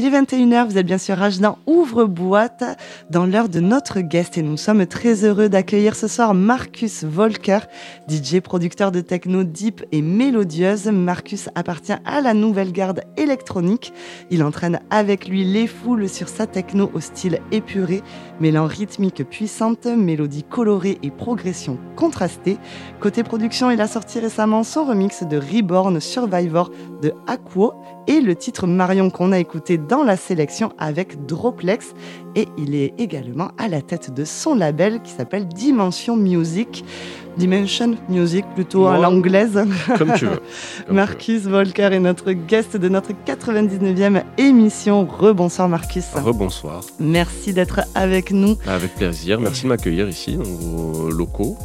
Il est 21h, vous êtes bien sûr dans Ouvre-boîte dans l'heure de notre guest et nous sommes très heureux d'accueillir ce soir Marcus Volker, DJ producteur de techno deep et mélodieuse. Marcus appartient à la nouvelle garde électronique. Il entraîne avec lui les foules sur sa techno au style épuré, mêlant rythmique puissante, mélodie colorée et progression contrastée. Côté production, il a sorti récemment son remix de Reborn Survivor de Aquo et le titre Marion qu'on a écouté dans la sélection avec Droplex. Et il est également à la tête de son label qui s'appelle Dimension Music. Dimension Music plutôt à l'anglaise. Comme tu veux. Marcus Volker est notre guest de notre 99e émission. Rebonsoir Marcus. Rebonsoir. Merci d'être avec nous. Avec plaisir. Merci de m'accueillir ici dans vos locaux.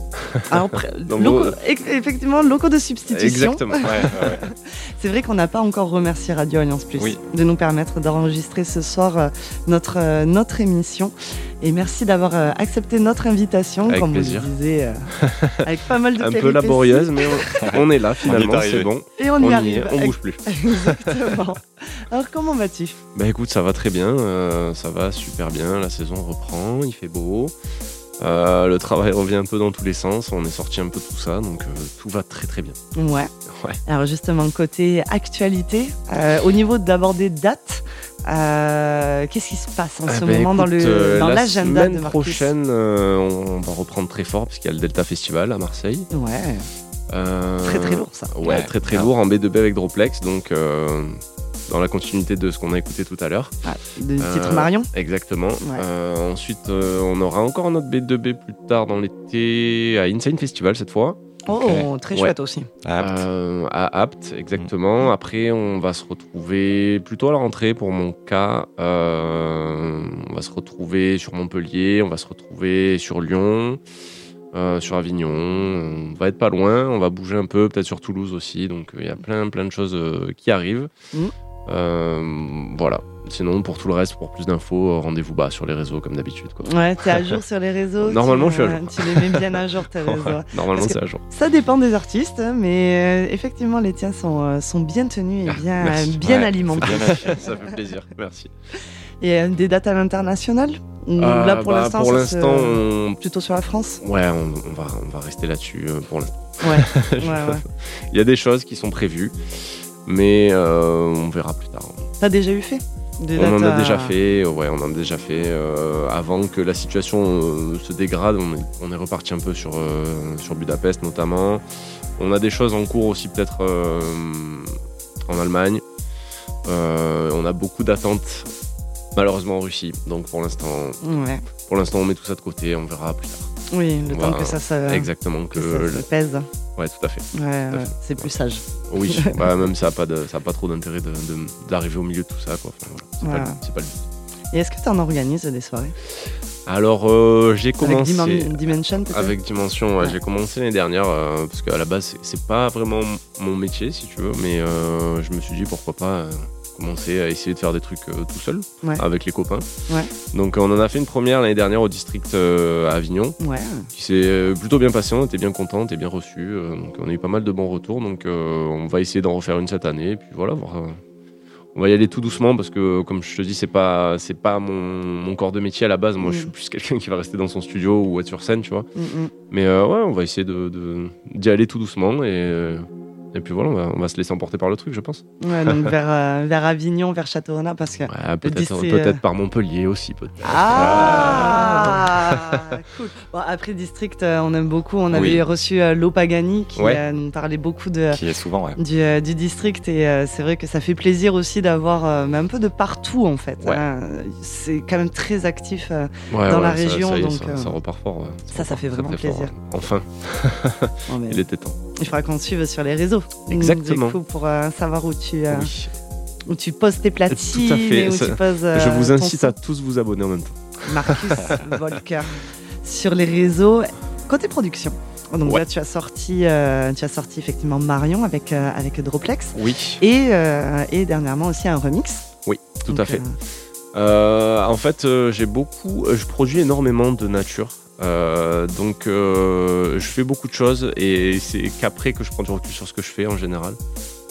Alors, locaux, effectivement, locaux de substitution. Exactement. C'est vrai qu'on n'a pas encore remercié Radio Alliance Plus de nous permettre d'enregistrer ce soir euh, notre, euh, notre émission. Et merci d'avoir euh, accepté notre invitation, avec comme plaisir. vous disiez, euh, avec pas mal de Un peu laborieuse, mais on, est là finalement, c'est bon. Et on, y arrive. on bouge plus. Exactement. Alors comment vas-tu? Bah écoute, ça va très bien, euh, ça va super bien, la saison reprend, il fait beau. le travail revient un peu dans tous les sens, on est sorti un peu de tout ça, donc tout va très très bien. Ouais. ouais. Alors justement, côté actualité, au niveau d'abord des dates, euh, qu'est-ce qui se passe en eh ce ben, moment dans euh, l'agenda de Marcus prochaine, euh, on va reprendre très fort parce qu'il y a le Delta Festival à Marseille. Ouais. très très lourd ça. Ouais, très très lourd en B2B avec Droplex, donc dans la continuité de ce qu'on a écouté tout à l'heure. Ah, de titre Marion Exactement. ensuite, on aura encore notre B2B plus tard dans l'été à Insane Festival cette fois. Oh, très chouette aussi. À Apt. Euh, à Apt, exactement. Mm. Après, on va se retrouver plutôt à la rentrée pour mon cas. Euh, on va se retrouver sur Montpellier, on va se retrouver sur Lyon. Euh, sur Avignon, on va être pas loin, on va bouger un peu, peut-être sur Toulouse aussi, donc il y a plein plein de choses qui arrivent. Mm. Voilà, Sinon, pour tout le reste, pour plus d'infos, euh, rendez-vous bas sur les réseaux comme d'habitude. Ouais, t'es à jour sur les réseaux. Normalement, je suis à jour. Tu les mets bien à jour tes réseaux. normalement, c'est à jour. Ça dépend des artistes, mais euh, effectivement, les tiens sont, euh, sont bien tenus et ah, bien, bien alimentés. ça fait plaisir, merci. Et des dates à l'international? Là, pour bah, l'instant, l'instant, plutôt sur la France? Ouais, on, va, on va rester là-dessus pour l'instant. Ouais. ouais, ouais. Il y a des choses qui sont prévues, mais on verra plus tard. T'as déjà eu fait on en a déjà fait, ouais, on en a déjà fait. Euh, avant que la situation euh, se dégrade, on est, reparti un peu sur, euh, sur Budapest notamment. On a des choses en cours aussi peut-être en Allemagne. on a beaucoup d'attentes malheureusement en Russie. Donc pour l'instant, pour l'instant on met tout ça de côté, on verra plus tard. Oui, le temps que ça, ça, exactement, que, ça se pèse. Ouais, tout à fait. Ouais, c'est plus sage. Oui, bah, même ça n'a pas, de, ça a pas trop d'intérêt d'arriver au milieu de tout ça. Quoi. c'est, pas, le but. Et est-ce que tu en organises des soirées? Alors euh, j'ai commencé avec Dimension avec Dimension ouais, j'ai commencé l'année dernière euh, parce qu'à la base c'est, pas vraiment mon métier si tu veux mais euh, je me suis dit pourquoi pas commencer à essayer de faire des trucs euh, tout seul avec les copains. Donc on en a fait une première l'année dernière au district euh, à Avignon, qui s'est euh, plutôt bien passé, on était bien content, on était bien reçu, donc on a eu pas mal de bons retours, donc on va essayer d'en refaire une cette année, et puis voilà, on va y aller tout doucement parce que comme je te dis c'est pas c'est pas mon, corps de métier à la base. Moi je suis mm. plus quelqu'un qui va rester dans son studio ou être sur scène tu vois. Mm, mm. mais ouais on va essayer de d'y aller tout doucement et et puis voilà, on va, se laisser emporter par le truc, je pense. Ouais, donc vers, euh, vers Avignon, vers Châteaurenard, parce que. peut-être peut euh, par Montpellier aussi, peut-être. Ah, cool. Bon, après District, euh, on aime beaucoup. On avait reçu Lopagani qui nous parlait beaucoup de. Qui est souvent, du, du, District. Et c'est vrai que ça fait plaisir aussi d'avoir un peu de partout, en fait. Hein. C'est quand même très actif dans la région. Ça, donc, ça, repart fort. Ça, ça, fait vraiment plaisir. enfin. Il était temps. Il faudra qu'on suive sur les réseaux. Exactement. Du coup, pour euh, savoir où tu, euh, où tu poses tes platines. Tout à fait. Où tu poses, Je euh, vous incite à tous vous abonner en même temps. Marcus Volker sur les réseaux. Côté production. Donc là, tu as sorti, tu as sorti effectivement Marion avec avec Droplex. Oui. Et, et dernièrement aussi un remix. Oui, tout à fait. en fait, j'ai beaucoup, je produis énormément de nature. Euh, donc euh, je fais beaucoup de choses et c'est qu'après que je prends du recul sur ce que je fais en général.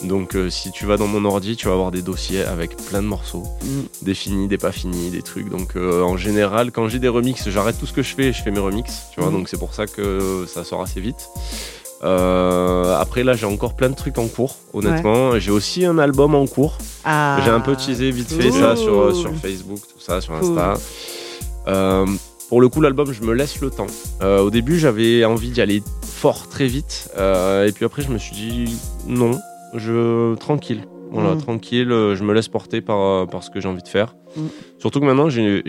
Donc si tu vas dans mon ordi, tu vas avoir des dossiers avec plein de morceaux, mm. des finis, des pas finis, des trucs. Donc en général, quand j'ai des remixes, j'arrête tout ce que je fais et je fais mes remixes, tu vois. Mm. Donc c'est pour ça que ça sort assez vite. Euh, après là j'ai encore plein de trucs en cours honnêtement j'ai aussi un album en cours ah. j'ai un peu teasé vite fait ça sur, sur Facebook tout ça sur Insta euh, pour le coup l'album je me laisse le temps euh, au début j'avais envie d'y aller fort très vite et puis après je me suis dit non je tranquille voilà, mm. tranquille, je me laisse porter par, par ce que j'ai envie de faire. Mm. Surtout que maintenant, j'ai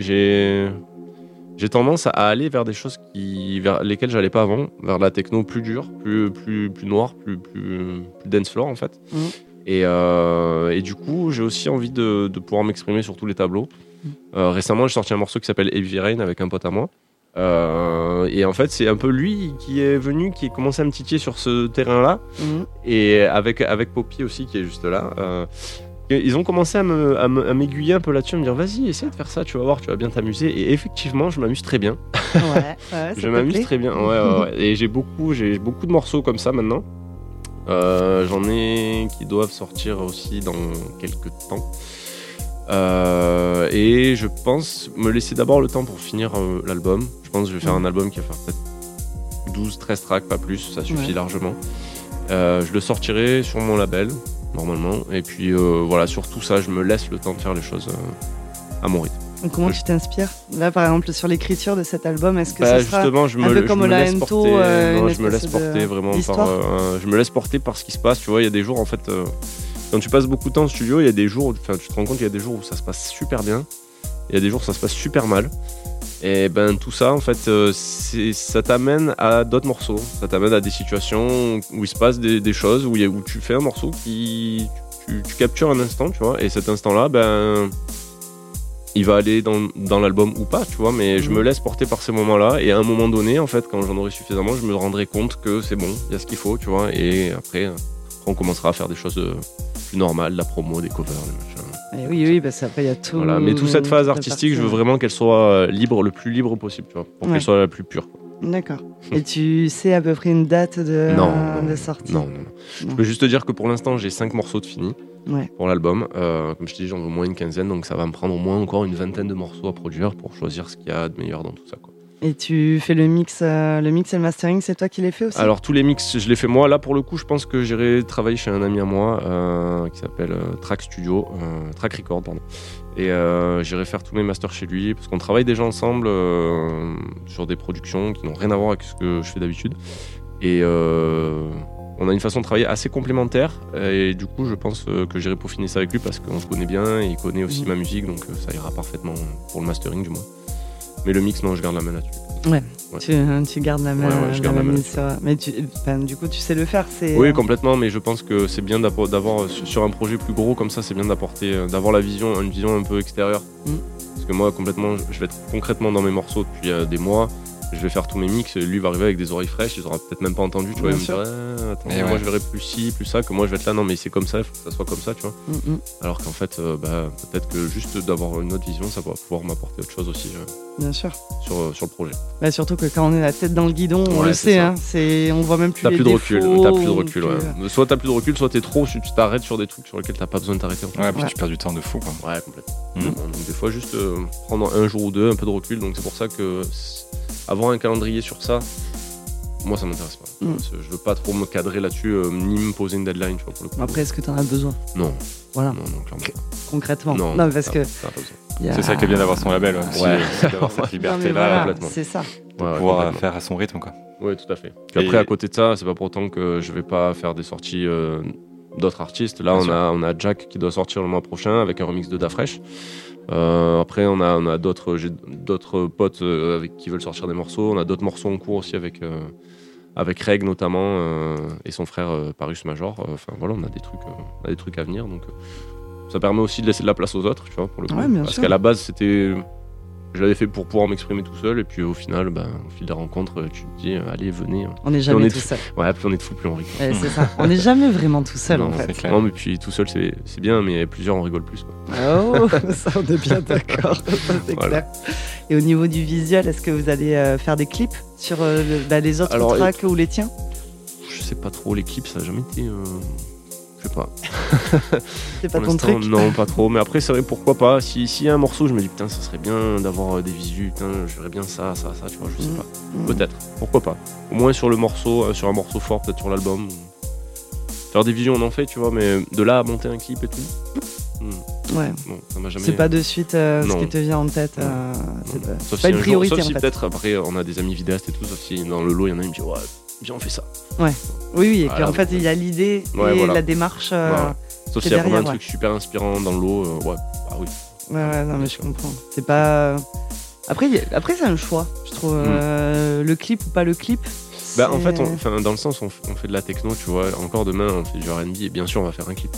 j'ai tendance à aller vers des choses qui, vers lesquelles j'allais pas avant, vers la techno plus dure, plus, plus, plus noire, plus, plus, dance floor en fait. Mm. Et, euh, et, du coup, j'ai aussi envie de, de pouvoir m'exprimer sur tous les tableaux. Euh, récemment, j'ai sorti un morceau qui s'appelle Heavy Rain avec un pote à moi. Euh, et en fait, c'est un peu lui qui est venu, qui a commencé à me titiller sur ce terrain-là. Mm. Et avec, avec Poppy aussi, qui est juste là. Ils ont commencé à m'aiguiller un peu là-dessus, à me dire vas-y, essaie de faire ça, tu vas voir, tu vas bien t'amuser. Et effectivement, je m'amuse très bien. Ouais, je m'amuse très bien. Ouais, Et j'ai beaucoup, j'ai beaucoup de morceaux comme ça maintenant. Euh, j'en ai qui doivent sortir aussi dans quelques temps. Euh, et je pense me laisser d'abord le temps pour finir euh, l'album. Je pense que je vais faire un album qui va faire peut-être 12, 13 tracks, pas plus, ça suffit largement. je le sortirai sur mon label, normalement. Et puis euh, voilà, sur tout ça, je me laisse le temps de faire les choses euh, à mon rythme. comment tu t'inspires? Là, par exemple, sur l'écriture de cet album, est-ce que bah, ça sera justement, je me, un peu comme me laisse porter, euh, non, je me laisse porter vraiment par, je me laisse porter par ce qui se passe. Tu vois, il y a des jours en fait, quand tu passes beaucoup de temps au studio, il y a des jours, enfin, tu te rends compte qu'il y a des jours où ça se passe super bien, il y a des jours où ça se passe super mal. Et ben tout ça, en fait, euh, ça t'amène à d'autres morceaux. Ça t'amène à des situations où il se passe des, choses, où, où, tu fais un morceau qui. Tu, captures un instant, tu vois. Et cet instant-là, ben. Il va aller dans, dans l'album ou pas, tu vois, mais je me laisse porter par ces moments-là. Et à un moment donné, en fait, quand j'en aurai suffisamment, je me rendrai compte que c'est bon, il y a ce qu'il faut, tu vois. Et après, on commencera à faire des choses euh, plus la promo, des covers, des machins. Eh oui, oui, bah ça, il y a tout. Voilà, mais toute cette phase artistique, je veux vraiment qu'elle soit euh, libre, le plus libre possible, tu vois, pour qu'elle soit la plus pure. D'accord. Et tu sais à peu près une date de, de sortie non, non, Je peux juste te dire que pour l'instant, j'ai 5 morceaux de fini pour l'album. Euh, comme je te dis, j'en veux au moins une quinzaine, donc ça va me prendre au moins encore une vingtaine de morceaux à produire pour choisir ce qu'il y a de meilleur dans tout ça. Quoi. Et tu fais le mix, euh, le mix et le mastering, c'est toi qui les fais aussi? Alors tous les mix, je les fais moi. Là pour le coup, je pense que j'irai travailler chez un ami à moi euh, qui s'appelle euh, Track Studio, Track Record, pardon. Et j'irai faire tous mes masters chez lui parce qu'on travaille déjà ensemble sur des productions qui n'ont rien à voir avec ce que je fais d'habitude. Et on a une façon de travailler assez complémentaire. Et du coup, je pense que j'irai peaufiner ça avec lui parce qu'on se connaît bien et il connaît aussi mmh. ma musique, donc ça ira parfaitement pour le mastering du moins. Mais le mix, non, je garde la main là-dessus. Ouais. Tu, gardes la main, ouais, je garde la main, Mais tu, du coup, tu sais le faire. Oui, complètement. Mais je pense que c'est bien d'avoir sur un projet plus gros comme ça, c'est bien d'apporter, euh, d'avoir la vision, une vision un peu extérieure. Mm. Parce que moi, complètement, je vais être concrètement dans mes morceaux depuis euh, des mois je vais faire tous mes mix, lui va arriver avec des oreilles fraîches, ils aura peut-être même pas entendu, tu vois, il me dire, ah, attends, eh moi je verrai plus ci, plus ça, que moi je vais être là, non mais c'est comme ça, il faut que ça soit comme ça, tu vois. Mm, mm. Alors qu'en fait, euh, bah, peut-être que juste d'avoir une autre vision, ça va pouvoir m'apporter autre chose aussi. Euh, Bien sûr. Sur, euh, sur le projet. Bah, surtout que quand on est la tête dans le guidon, on le sait, hein, c'est, on voit même plus t'as les plus de recul, T'as plus de recul, ouais. Soit t'as plus de recul, soit t'es trop, tu t'arrêtes sur des trucs sur lesquels t'as pas besoin de t'arrêter. Ouais, puis tu perds du temps de fou, quoi. Ouais, complètement. Mm. Donc des fois, juste prendre un jour ou deux, un peu de recul, donc c'est pour ça que avoir un calendrier sur ça, moi ça m'intéresse pas. Mm. Je veux pas trop me cadrer là-dessus, euh, ni me poser une deadline. Tu vois, pour le coup. Après, est-ce que tu en as besoin? Non. Voilà. Non, non, clairement. Concrètement. Non, parce que. C'est ça qui est bien d'avoir son label, ouais. d'avoir cette liberté-là. c'est ça. De pouvoir faire à son rythme, quoi. Oui, tout à fait. Puis après, à côté de ça, c'est pas pour autant que je vais pas faire des sorties euh, d'autres artistes. Là, on a, on a Jack qui doit sortir le mois prochain avec un remix de Da Fresh. Euh, après, on a, on a d'autres, d'autres potes euh, avec qui veulent sortir des morceaux. On a d'autres morceaux en cours aussi avec, euh, avec Reg notamment et son frère Parus Major. Enfin voilà, on a des trucs, on a des trucs à venir. Donc ça permet aussi de laisser de la place aux autres, tu vois, pour le coup. Parce qu'à la base, c'était je l'avais fait pour pouvoir m'exprimer tout seul, et puis au final, ben, au fil des rencontres, tu te dis, allez, venez. On n'est jamais tout seul. Ouais, plus on est de fou, plus on rigole. c'est ça. On n'est jamais vraiment tout seul, en fait. Non, mais puis tout seul, c'est bien, mais plusieurs, on rigole plus. Oh, ça, on est bien d'accord. c'est clair. Et au niveau du visuel, est-ce que vous allez euh, faire des clips sur euh, bah, les autres tracks ou les tiens? Je sais pas trop, les clips, ça n'a jamais été. Euh, sais pas. c'est pas ton truc Non, pas trop. Mais après, c'est vrai, pourquoi pas. S'il y a un morceau, je me dis, putain, ça serait bien d'avoir des visus, putain, je verrais bien ça, ça, ça, tu vois, je sais mm. pas. Mm. Peut-être, pourquoi pas. Au moins sur le morceau, sur un morceau fort, peut-être sur l'album. Faire des visions, on en fait, tu vois, mais de là à monter un clip et tout. Ouais. C'est pas de suite euh, ce qui te vient en tête. Euh, c'est pas, une priorité. sauf si peut-être après on a des amis vidéastes et tout, sauf si dans le lot il y en a qui me dit ouais, viens on fait ça. Ouais. Oui, oui, et puis en fait il y a l'idée et la démarche. Euh, sauf s'il y a vraiment un truc super inspirant dans le lot, ouais, bah oui. Ouais, ouais, non mais je comprends. C'est pas. Après, après c'est un choix, je trouve. Mm. le clip ou pas le clip, bah, en fait, on, dans le sens, on, on, fait de la techno, tu vois. Encore demain, on fait du RB et bien sûr, on va faire un clip.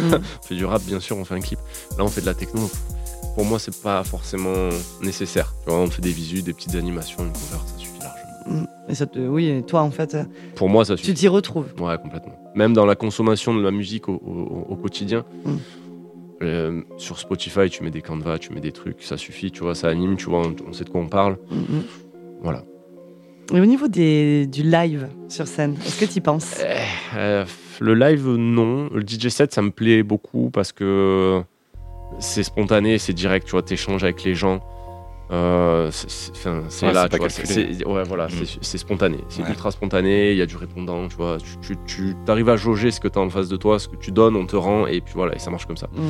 Mm. on fait du rap, bien sûr, on fait un clip. Là, on fait de la techno. Pour moi, c'est pas forcément nécessaire. Tu vois, on fait des visus, des petites animations, une cover, Et ça te, oui, et toi, en fait. Pour moi, ça suffit. Tu t'y retrouves. Ouais, complètement. Même dans la consommation de la musique au, au, quotidien. Mm. Euh, sur Spotify, tu mets des canvas, tu mets des trucs, ça suffit, tu vois, ça anime, tu vois, on, sait de quoi on parle. Voilà. Et au niveau des, du live sur scène, est-ce que tu y penses? Eh, euh, Le live, non. Le DJ set, ça me plaît beaucoup parce que c'est spontané, c'est direct, tu vois, t'échanges avec les gens. Euh, c'est là, tu vois, c'est ouais, voilà, mm. c'est spontané, c'est ultra spontané, il y a du répondant, tu vois, tu, tu, arrives à jauger ce que tu as en face de toi, ce que tu donnes, on te rend, et puis voilà, et ça marche comme ça. Mm.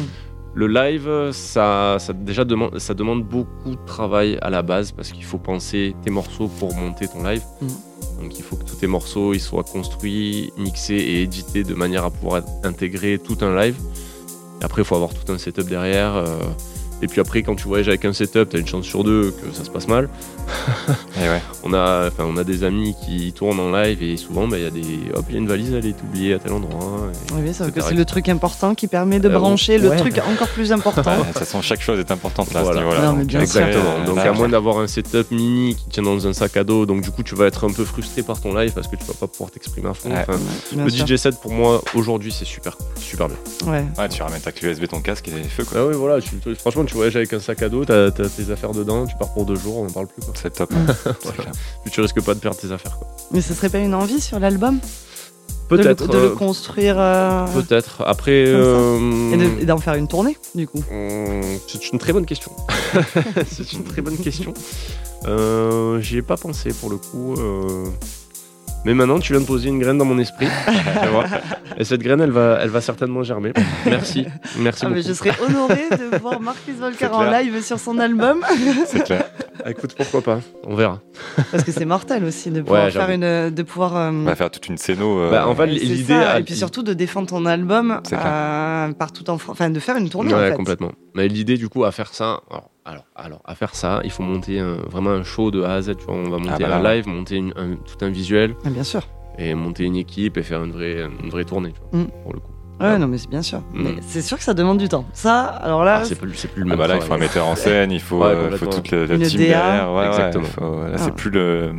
Le live, ça, ça, déjà demande, ça demande beaucoup de travail à la base parce qu'il faut penser tes morceaux pour monter ton live. Mm. Donc il faut que tous tes morceaux ils soient construits, mixés et édités de manière à pouvoir intégrer tout un live. Et après, il faut avoir tout un setup derrière. Euh, et puis après, quand tu voyages avec un setup, tu as une chance sur deux que ça se passe mal. on, a, on a des amis qui tournent en live et souvent, bah, il y a des. Hop, il y a une valise, elle est oubliée à tel endroit. oui, c'est le truc important qui permet de euh, brancher le truc encore plus important. de toute façon, chaque chose est importante là. Exactement. Donc, à moins d'avoir un setup mini qui tient dans un sac à dos, donc du coup, tu vas être un peu frustré par ton live parce que tu vas pas pouvoir t'exprimer à fond. le DJ set, pour moi, aujourd'hui, c'est super, super bien. Ouais. tu ramènes ta clé USB, ton casque et feu. Quoi. Ah oui, voilà. franchement, tu voyages avec un sac à dos, t'as as tes affaires dedans, tu pars pour deux jours, on en parle plus. C'est top. tu risques pas de perdre tes affaires. Quoi. Mais ce serait pas une envie sur l'album? Peut-être. De, le euh, construire. Euh, peut-être. Après. Euh, et d'en faire une tournée, du coup C'est une très bonne question. c'est une très bonne question. J'y ai pas pensé pour le coup. Mais maintenant, tu viens de poser une graine dans mon esprit. Et cette graine, elle va, elle va certainement germer. Merci. Merci ah, beaucoup. je serais honoré de voir Marcus Volker en live sur son album. C'est clair. Écoute, pourquoi pas On verra. Parce que c'est mortel aussi de pouvoir faire une, de pouvoir. Euh, faire toute une scéno. Euh, bah, en fait, l'idée. Et puis surtout de défendre ton album euh, partout en France, enfin de faire une tournée. Ouais, en fait. complètement. Mais l'idée du coup à faire ça. Alors, alors, à faire ça, il faut monter vraiment un show de A à Z. Tu vois, on va monter ah, bah un live, monter tout un visuel. Ah, bien sûr. Et monter une équipe et faire une vraie, une vraie tournée, tu vois, mm. pour le coup. Ouais, non, mais c'est bien sûr. Mm. Mais c'est sûr que ça demande du temps. Ça, alors là. Ah, c'est plus, plus, le même. Ah bah là, il faut un metteur en scène, il faut, euh, faut toute la, team derrière. Ouais, Exactement. là, c'est plus le.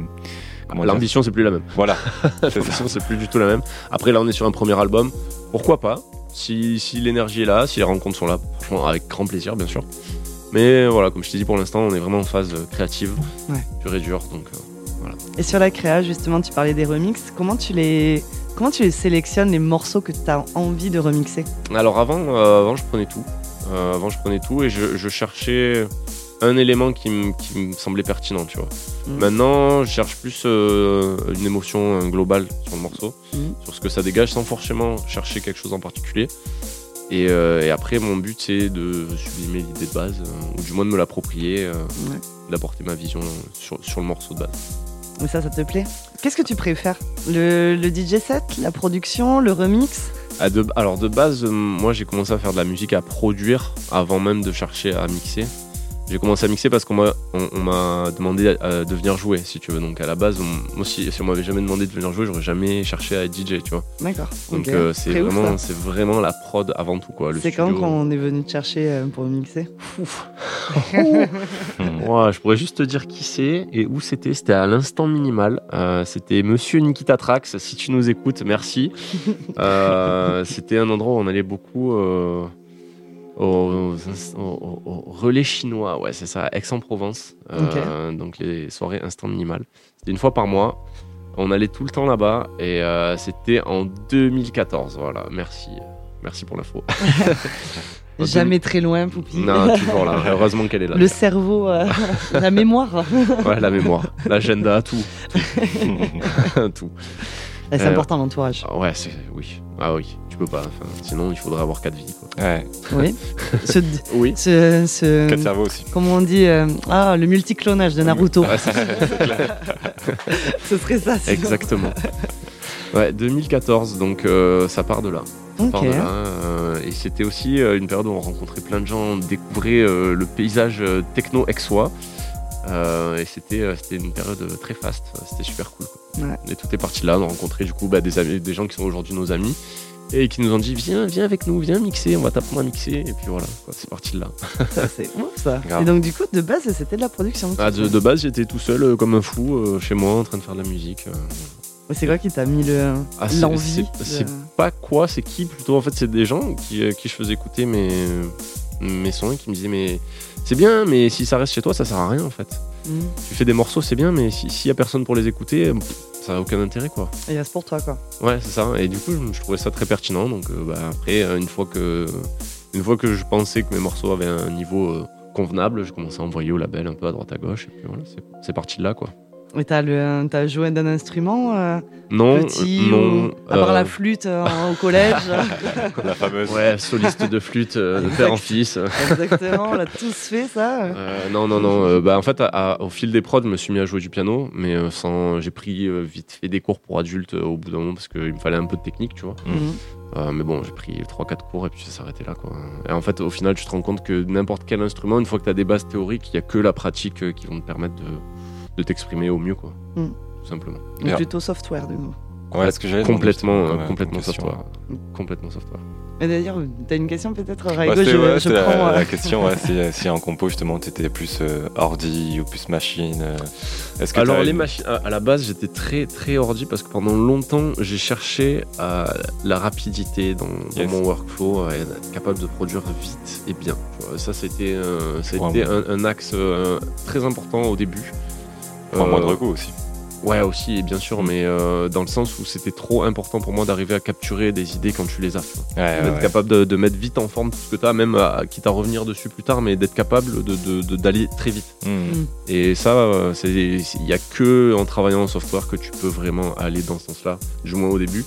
L'ambition, c'est plus la même. Voilà. L'ambition, c'est plus du tout la même. Après, là, on est sur un premier album. Pourquoi pas? Si, si l'énergie est là, si les rencontres sont là, franchement, avec grand plaisir, bien sûr. Mais voilà, comme je t'ai dit pour l'instant, on est vraiment en phase créative, ouais. pure et dure. Donc, euh, voilà. Et sur la créa, justement, tu parlais des remixes. Comment tu les, comment tu les sélectionnes, les morceaux que tu as envie de remixer? Alors avant, euh, avant, je prenais tout. Euh, avant, je prenais tout et je, je cherchais un élément qui, me semblait pertinent, tu vois. Mm. Maintenant, je cherche plus une émotion globale sur le morceau, mm. sur ce que ça dégage, sans forcément chercher quelque chose en particulier. Euh, et, après, mon but, c'est de sublimer l'idée de base, euh, ou du moins de me l'approprier, euh, d'apporter ma vision sur, le morceau de base. Mais ça, ça te plaît? Qu'est-ce que tu préfères? Le, DJ set, la production, le remix? Ah, Alors, de base, moi, j'ai commencé à faire de la musique à produire avant même de chercher à mixer. J'ai commencé à mixer parce qu'on m'a on, demandé euh, de venir jouer, si tu veux. Donc à la base, moi, si, si on m'avait jamais demandé de venir jouer, j'aurais jamais cherché à être DJ, tu vois. D'accord. Donc euh, c'est vraiment, c'est vraiment la prod avant tout, quoi. C'est quand qu'on est venu te chercher euh, pour mixer Je pourrais juste te dire qui c'est et où c'était. C'était à l'instant minimal. c'était Monsieur Nikita Trax. Si tu nous écoutes, merci. c'était un endroit où on allait beaucoup au, relais chinois, ouais, c'est ça, Aix-en-Provence. Euh, donc les soirées instant minimal. C'était une fois par mois. On allait tout le temps là-bas et euh, c'était en 2014. Voilà, merci. Merci pour l'info. Jamais très loin, Poupi. Non, toujours là. Heureusement qu'elle est là. Le cerveau, euh, la mémoire. ouais, la mémoire. L'agenda, tout. tout. C'est important l'entourage. Ouais, c'est oui. Ah oui, tu peux pas. sinon, il faudrait avoir quatre vies. Ouais. Oui. Ce, oui. Ce, ce, quatre cerveaux aussi. Comment on dit euh, Ah, le multiclonage de Naruto. Ouais, ce serait ça. Sinon. Exactement. Ouais, 2014, donc ça part de là. Euh, et c'était aussi euh, une période où on rencontrait plein de gens, on découvrait euh, le paysage techno exois. et c'était une période très faste, c'était super cool. Et tout est parti là, on a rencontré du coup bah, des, amis, des gens qui sont aujourd'hui nos amis et qui nous ont dit viens, viens avec nous, viens mixer, on va t'apprendre à mixer. Et puis voilà, c'est parti de là. c'est ouf ça. Et donc du coup, de base, c'était de la production. Ah, de, base, j'étais tout seul comme un fou chez moi en train de faire de la musique. C'est quoi qui t'a mis le ah, l'envie C'est pas quoi, c'est qui plutôt. En fait, c'est des gens qui, euh, qui je faisais écouter mes, mes sons et qui me disaient mais c'est bien, mais si ça reste chez toi, ça sert à rien en fait. Mm. Tu fais des morceaux, c'est bien, mais s'il y a personne pour les écouter, ça n'a aucun intérêt quoi. Et reste pour toi quoi. Ouais, c'est ça. Et du coup, je, trouvais ça très pertinent. Donc euh, bah, après, euh, une fois que une fois que je pensais que mes morceaux avaient un niveau convenable, je commençais à envoyer au label un peu à droite à gauche et puis voilà, c'est parti de là quoi. Mais t'as, le, t'as joué d'un instrument euh, Non, petit, non. à part la euh, flûte euh, au collège. la fameuse. Ouais, soliste de flûte de père en fils. Exactement, on l'a tous fait ça. non, non, non. bah, en fait, au fil des prods, je me suis mis à jouer du piano, mais sans, j'ai pris vite fait des cours pour adultes au bout d'un moment parce qu'il me fallait un peu de technique, tu vois. Mhm. mais bon, j'ai pris 3-4 cours et puis ça s'arrêtait là. Quoi. Et en fait, au final, tu te rends compte que n'importe quel instrument, une fois que tu as des bases théoriques, il n'y a que la pratique qui vont te permettre de, de t'exprimer au mieux, quoi. Mm. Tout simplement. Donc plutôt software, du coup. Ouais, ce que j'avais complètement, euh, complètement software. Complètement software. Et d'ailleurs, t'as une question peut-être, Raigo je, ouais, je prends, la, euh, question, ouais, si, si, en compo justement t'étais plus euh, ordi ou plus machine. Est-ce que Alors les machines, à, la base j'étais très très ordi parce que pendant longtemps j'ai cherché à la rapidité dans, mon workflow, et être capable de produire vite et bien. Ça c'était un, un, axe très important au début. Prends moindre euh, coût aussi. Ouais, aussi, bien sûr, mais euh, dans le sens où c'était trop important pour moi d'arriver à capturer des idées quand tu les as. d'être capable de, mettre vite en forme tout ce que tu as, même quitte à revenir dessus plus tard, mais d'être capable d'aller de, très vite. Mmh. Mmh. Et ça, euh, il n'y a que en travaillant en software que tu peux vraiment aller dans ce sens-là, du moins au début.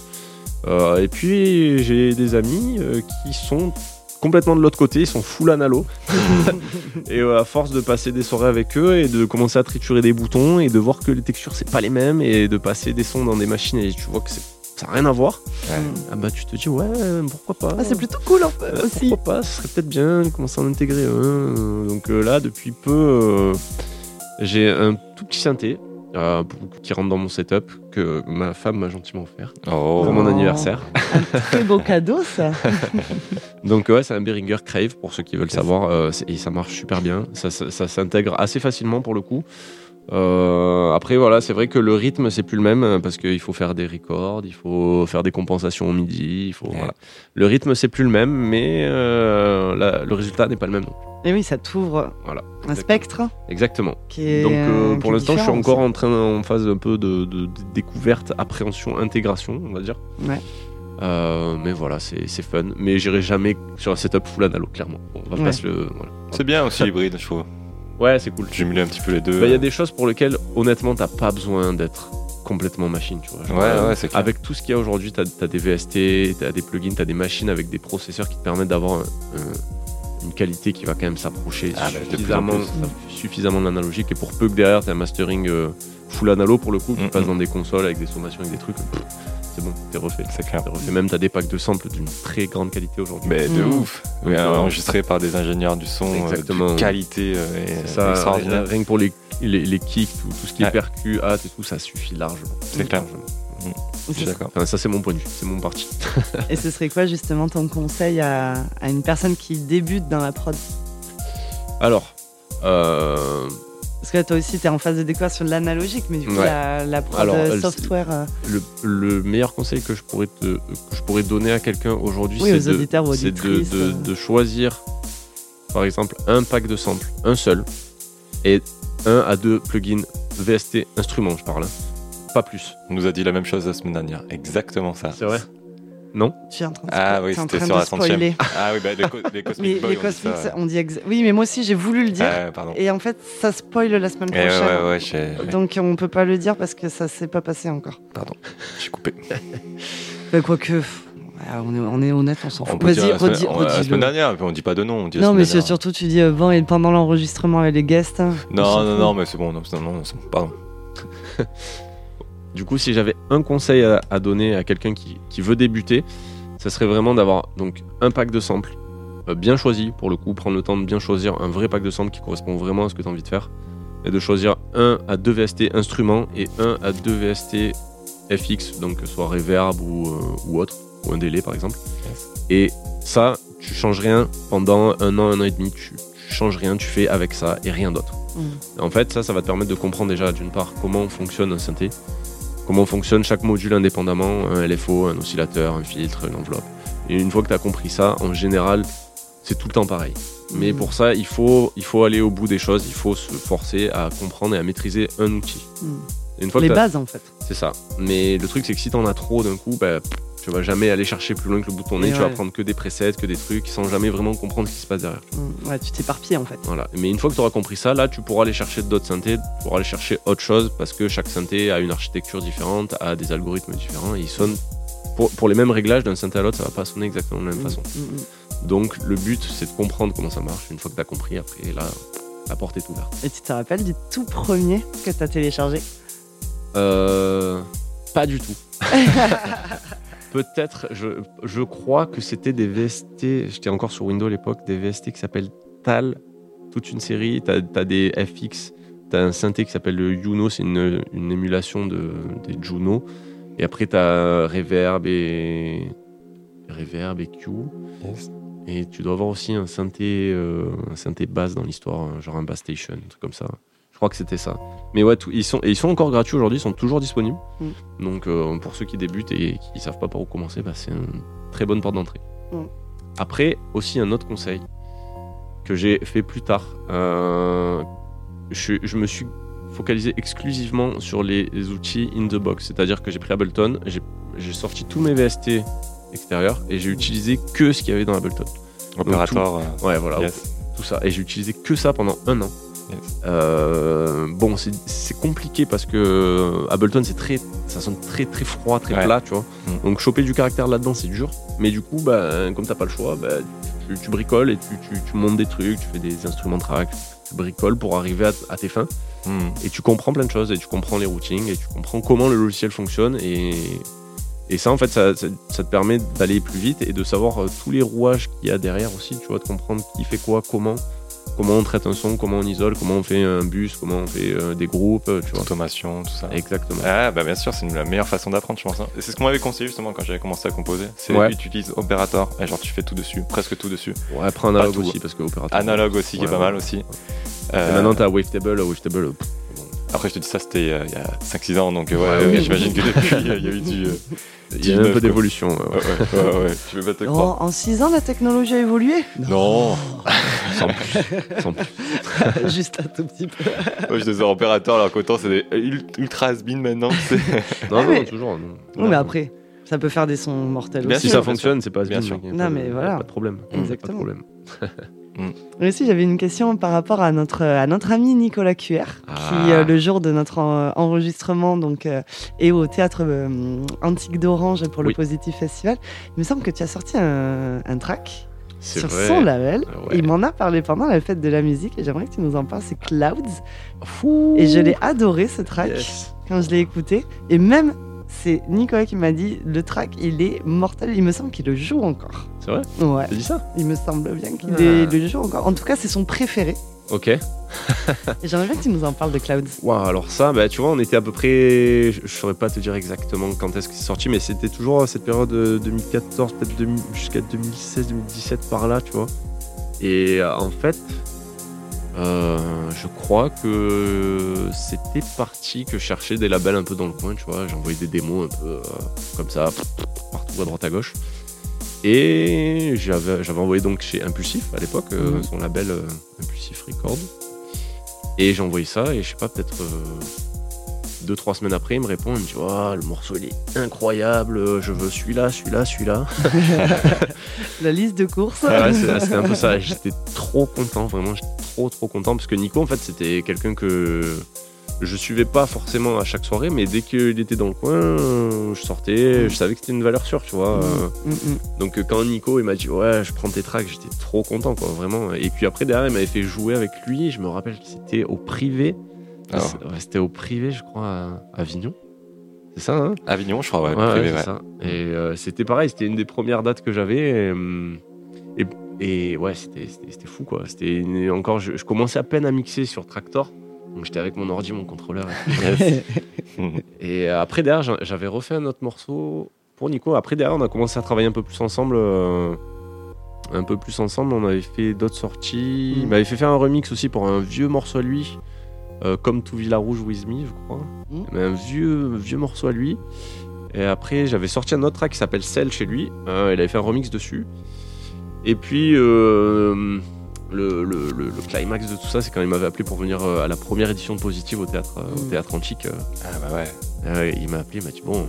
et puis, j'ai des amis qui sont complètement de l'autre côté, ils sont full analo. et euh, à force de passer des soirées avec eux et de commencer à triturer des boutons et de voir que les textures c'est pas les mêmes et de passer des sons dans des machines et tu vois que ça n'a rien à voir. Ah bah tu te dis ouais pourquoi pas. Ah, c'est plutôt cool en fait, aussi. Pourquoi pas, ce serait peut-être bien de commencer à en intégrer un. Donc euh, là depuis peu euh, j'ai un tout petit synthé euh, qui rentre dans mon setup que ma femme m'a gentiment offert oh. pour mon anniversaire. Un très beau cadeau ça. Donc ouais, c'est un Behringer Crave pour ceux qui veulent savoir euh, et ça marche super bien. Ça, ça s'intègre assez facilement pour le coup. Euh, après, voilà, c'est vrai que le rythme, c'est plus le même euh, parce qu'il faut faire des records, il faut faire des compensations au midi. Il faut, voilà. Le rythme, c'est plus le même, mais euh, le résultat n'est pas le même. Et oui, ça t'ouvre voilà, un spectre. Exactement. Donc, pour l'instant, je suis encore en train, en phase un peu de, découverte, appréhension, intégration, on va dire. Ouais. mais voilà, c'est fun. Mais j'irai jamais sur un setup full analo, clairement. on va pas le. C'est bien aussi hybride, je trouve. Ouais, c'est cool. Jumeler un petit peu les deux. Bah, il y a des choses pour lesquelles, honnêtement, t'as pas besoin d'être complètement machine, tu vois. ouais, ouais, c'est clair. Avec tout ce qu'il y a aujourd'hui, t'as as des VST, t'as des plugins, t'as des machines avec des processeurs qui te permettent d'avoir une qualité qui va quand même s'approcher ah, bah, suffisamment, suffisamment de l'analogique. Et pour peu que derrière, t'as un mastering euh, full analo pour le coup, qui mm, passe mm. dans des consoles avec des sommations, avec des trucs c'est bon, t'es refait. C'est clair. refait. Même t'as des packs de samples d'une très grande qualité aujourd'hui. Mais de mmh. ouf. enregistré par des ingénieurs du son euh, de qualité euh, et ça, rien, que pour les, les, kicks, tout, tout, ce qui est percu, hâte et tout, ça suffit largement. C'est clair. Mmh. Je suis d'accord. ça, c'est mon point de vue, c'est mon parti. et ce serait quoi justement ton conseil à, à une personne qui débute dans la prod? Alors, euh, parce que toi aussi, tu es en phase de découverte sur l'analogique, mais du coup, la, la prod euh, software. Euh, le, meilleur conseil que je pourrais, te, que je pourrais donner à quelqu'un aujourd'hui, c'est de, de, de, choisir, par exemple, un pack de samples, un seul, et un à deux plugins VST instruments, je parle. Hein. Pas plus. On nous a dit la même chose la semaine dernière. Exactement ça. C'est vrai? Non Tu es en train de, ah, oui, en train de spoiler. Ah oui, bah, les, co les Cosmic Boys. Les Cosmics, on dit, Oui, mais moi aussi, j'ai voulu le dire. Pardon. Et en fait, ça spoil la semaine eh prochaine. Ouais, ouais, Donc, on peut pas le dire parce que ça s'est pas passé encore. Pardon, j'ai coupé. bah, quoique. On est, on est, honnête, on s'en fout. Vas-y, redis, La semaine dernière, on dit pas de nom. On dit non, mais surtout, tu dis bon, et pendant l'enregistrement avec les guests. Hein, non, non, non, mais c'est bon, non, non, non, pardon. du coup, si j'avais un conseil à, donner à quelqu'un qui, qui, veut débuter, ça serait vraiment d'avoir donc un pack de samples euh, bien choisi, pour le coup, prendre le temps de bien choisir un vrai pack de samples qui correspond vraiment à ce que tu as envie de faire, et de choisir un à deux VST instruments et un à deux VST FX, donc soit reverb ou, euh, ou autre ou un délai par exemple. Et ça, tu changes rien pendant un an, un an et demi, tu, changes rien, tu fais avec ça et rien d'autre. Mm. En fait, ça, ça va te permettre de comprendre déjà d'une part comment fonctionne un synthé, comment fonctionne chaque module indépendamment, un LFO, un oscillateur, un filtre, une enveloppe. Et une fois que tu as compris ça, en général, c'est tout le temps pareil. Mais mm. pour ça, il faut, il faut aller au bout des choses, il faut se forcer à comprendre et à maîtriser un outil. Mm. Une fois Les bases en fait. C'est ça. Mais le truc, c'est que si tu en as trop d'un coup, bah, tu vas jamais aller chercher plus loin que le bouton nez, tu vas prendre que des presets, que des trucs sans jamais vraiment comprendre ce qui se passe derrière. Mm, ouais, tu t'éparpilles en fait. Voilà. Mais une fois que tu auras compris ça, là, tu pourras aller chercher d'autres synthés, tu pourras aller chercher autre chose parce que chaque synthé a une architecture différente, a des algorithmes différents et ils sonnent. Pour, les mêmes réglages d'un synthé à l'autre, ça va pas sonner exactement de la même mm, façon. Mm, Donc le but, c'est de comprendre comment ça marche. Une fois que tu as compris, après, là, la porte est ouverte. Et tu te rappelles du tout premier que tu as téléchargé? Euh. Pas du tout. peut-être, je, je, crois que c'était des VST, j'étais encore sur Windows à l'époque, des VST qui s'appellent TAL, toute une série. Tu as, des FX, tu as un synthé qui s'appelle le Juno, c'est une, une, émulation de, des Juno. Et après, tu as Reverb et, Reverb et Q. Et tu dois avoir aussi un synthé, euh, un synthé basse dans l'histoire, genre un bass station, un truc comme ça. Je crois que c'était ça. Mais ouais, ils, sont, et ils sont encore gratuits aujourd'hui, ils sont toujours disponibles. Mm. Donc euh, pour ceux qui débutent et qui ne savent pas par où commencer, bah, c'est une très bonne porte d'entrée. Mm. Après, aussi un autre conseil que j'ai fait plus tard. Euh, je, me suis focalisé exclusivement sur les, outils in the box. C'est-à-dire que j'ai pris Ableton, j'ai sorti tous mes VST extérieurs et j'ai utilisé que ce qu'il y avait dans Ableton. Opérateur. Euh, ouais, voilà. Tout ça. Et j'ai utilisé que ça pendant un an. Euh, bon, c'est compliqué parce que euh, Ableton, c'est très, ça sonne très très froid, très plat, tu vois. Mm. Donc choper du caractère là-dedans, c'est dur. Mais du coup, bah, comme t'as pas le choix, bah, tu, bricoles et tu, montes des trucs, tu fais des instruments track, tu bricoles pour arriver à, tes fins. Mm. Et tu comprends plein de choses et tu comprends les routings et tu comprends comment le logiciel fonctionne et, et ça, en fait, ça, te permet d'aller plus vite et de savoir euh, tous les rouages qu'il y a derrière aussi, tu vois, de comprendre qui fait quoi, comment comment on traite un son, comment on isole, comment on fait un bus, comment on fait euh, des groupes, tu vois. Automation, tout ça. Exactement. Ah, bah bien sûr, c'est la meilleure façon d'apprendre, je pense. Hein. C'est ce qu'on m'avait conseillé justement quand j'avais commencé à composer. C'est ouais. tu utilises Operator, et genre tu fais tout dessus, presque tout dessus. Ouais, après Analog aussi, parce que Operator. Analog aussi, qui est pas mal aussi. Euh... Et maintenant, t'as Wavetable, Wavetable. Après, je te dis ça, c'était euh, il y a 5-6 ans, donc euh, ouais, j'imagine que depuis, il y, a eu du. il y a un peu d'évolution. Ouais, ouais, Je vais pas te croire. en 6 ans, la technologie a évolué? Non, Sans plus. Sans plus. Juste un tout petit peu. Moi, je des opérateurs, alors qu'autant, c'est des ultra has maintenant. non, non, toujours. Non. mais après, ça peut faire des sons mortels bien aussi. Si ça fonctionne, c'est pas has Bien sûr. Non, mais voilà. Pas de problème. Exactement. Pas de problème. Mm. Mais aussi, j'avais une question par rapport à notre, à notre ami Nicolas qui, ah. euh, le jour de notre enregistrement, donc, euh, est au théâtre euh, Antique d'Orange pour le Positif Festival. Il me semble que tu as sorti un, un track sur son label. Ah il m'en a parlé pendant la fête de la musique et j'aimerais que tu nous en parles. C'est Clouds. Et je l'ai adoré ce track quand je l'ai écouté. Et même c'est Nicolas qui m'a dit le track il est mortel. Il me semble qu'il le joue encore. C'est vrai Ouais. Tu dit ça Il me semble bien qu'il ah. le joue encore. En tout cas, c'est son préféré. Ok. J'aimerais bien que tu nous en parles de Clouds. Waouh, alors ça, bah, tu vois, on était à peu près. Je, ne saurais pas te dire exactement quand est-ce que c'est sorti, mais c'était toujours cette période 2014, peut-être jusqu'à 2016-2017 par là, tu vois. Et euh, en fait, euh, je crois que c'était parti que je cherchais des labels un peu dans le coin, tu vois. J'envoyais des démos un peu euh, comme ça, partout à droite à gauche. Et j'avais envoyé donc chez Impulsif à l'époque, euh, mhm. son label Impulsif Record. Et j'ai envoyé ça, et je sais pas, peut-être deux, trois semaines après, il me répond, il me dit oh, le morceau il est incroyable, je veux celui-là, celui-là, celui-là. La liste de courses. c'était un peu ça. J'étais trop content, vraiment, j'étais trop trop content parce que Nico, en fait, c'était quelqu'un que je suivais pas forcément à chaque soirée, mais dès qu'il était dans le coin, je sortais, je savais que c'était une valeur sûre, tu vois. Mm, mm, mm. Donc quand Nico il m'a dit ouais, je prends tes tracks, j'étais trop content, quoi, vraiment. Et puis après derrière, il m'avait fait jouer avec lui. Je me rappelle que c'était au privé. C'était au privé, je crois, à Avignon. C'est ça, hein? Avignon, je crois, ouais. privé, ouais. Ça. Et euh, c'était pareil, c'était une des premières dates que j'avais. Et, et, ouais, c'était fou, quoi. C'était encore, je, je commençais à peine à mixer sur Tractor. Donc j'étais avec mon ordi, mon contrôleur. Et, après, derrière, j'avais refait un autre morceau pour Nico. Après, derrière, on a commencé à travailler un peu plus ensemble. Euh, un peu plus ensemble, on avait fait d'autres sorties. Il mm. m'avait fait faire un remix aussi pour un vieux morceau à lui. Euh, comme tout Villa Rouge With Me, je crois. Mais un vieux, vieux morceau à lui. Et après, j'avais sorti un autre track qui s'appelle Cell chez lui. Euh, il avait fait un remix dessus. Et puis, le, le, climax de tout ça, c'est quand il m'avait appelé pour venir euh, à la première édition de Positive au théâtre, euh, au mm. théâtre Antique. Euh. Ah bah ouais. il m'a appelé, il m'a dit bon,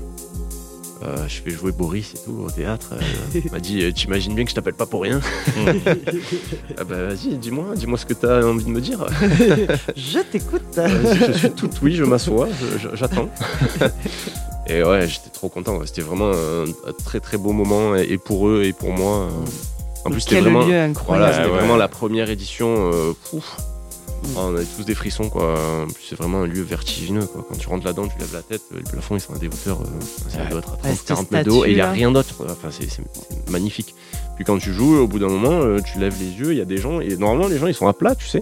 je fais jouer Boris et tout au théâtre. il m'a dit t'imagines bien que je t'appelle pas pour rien. Ah bah vas-y, dis-moi, dis-moi ce que t'as envie de me dire. je t'écoute. je suis tout oui, je m'assois, j'attends. et ouais, j'étais trop content. C'était vraiment un, très très beau moment et pour eux et pour moi. Mm. En plus, c'était vraiment, voilà, vraiment la première édition. Euh, mm. on avait tous des frissons, quoi. c'est vraiment un lieu vertigineux, quoi. Quand tu rentres là-dedans, tu lèves la tête, le plafond, ils sont à des hauteurs, euh, à 30, 40 mètres d'eau, et il n'y a rien d'autre. Enfin, c'est magnifique. Puis quand tu joues, au bout d'un moment, euh, tu lèves les yeux, il y a des gens, et normalement, les gens, ils sont à plat, tu sais.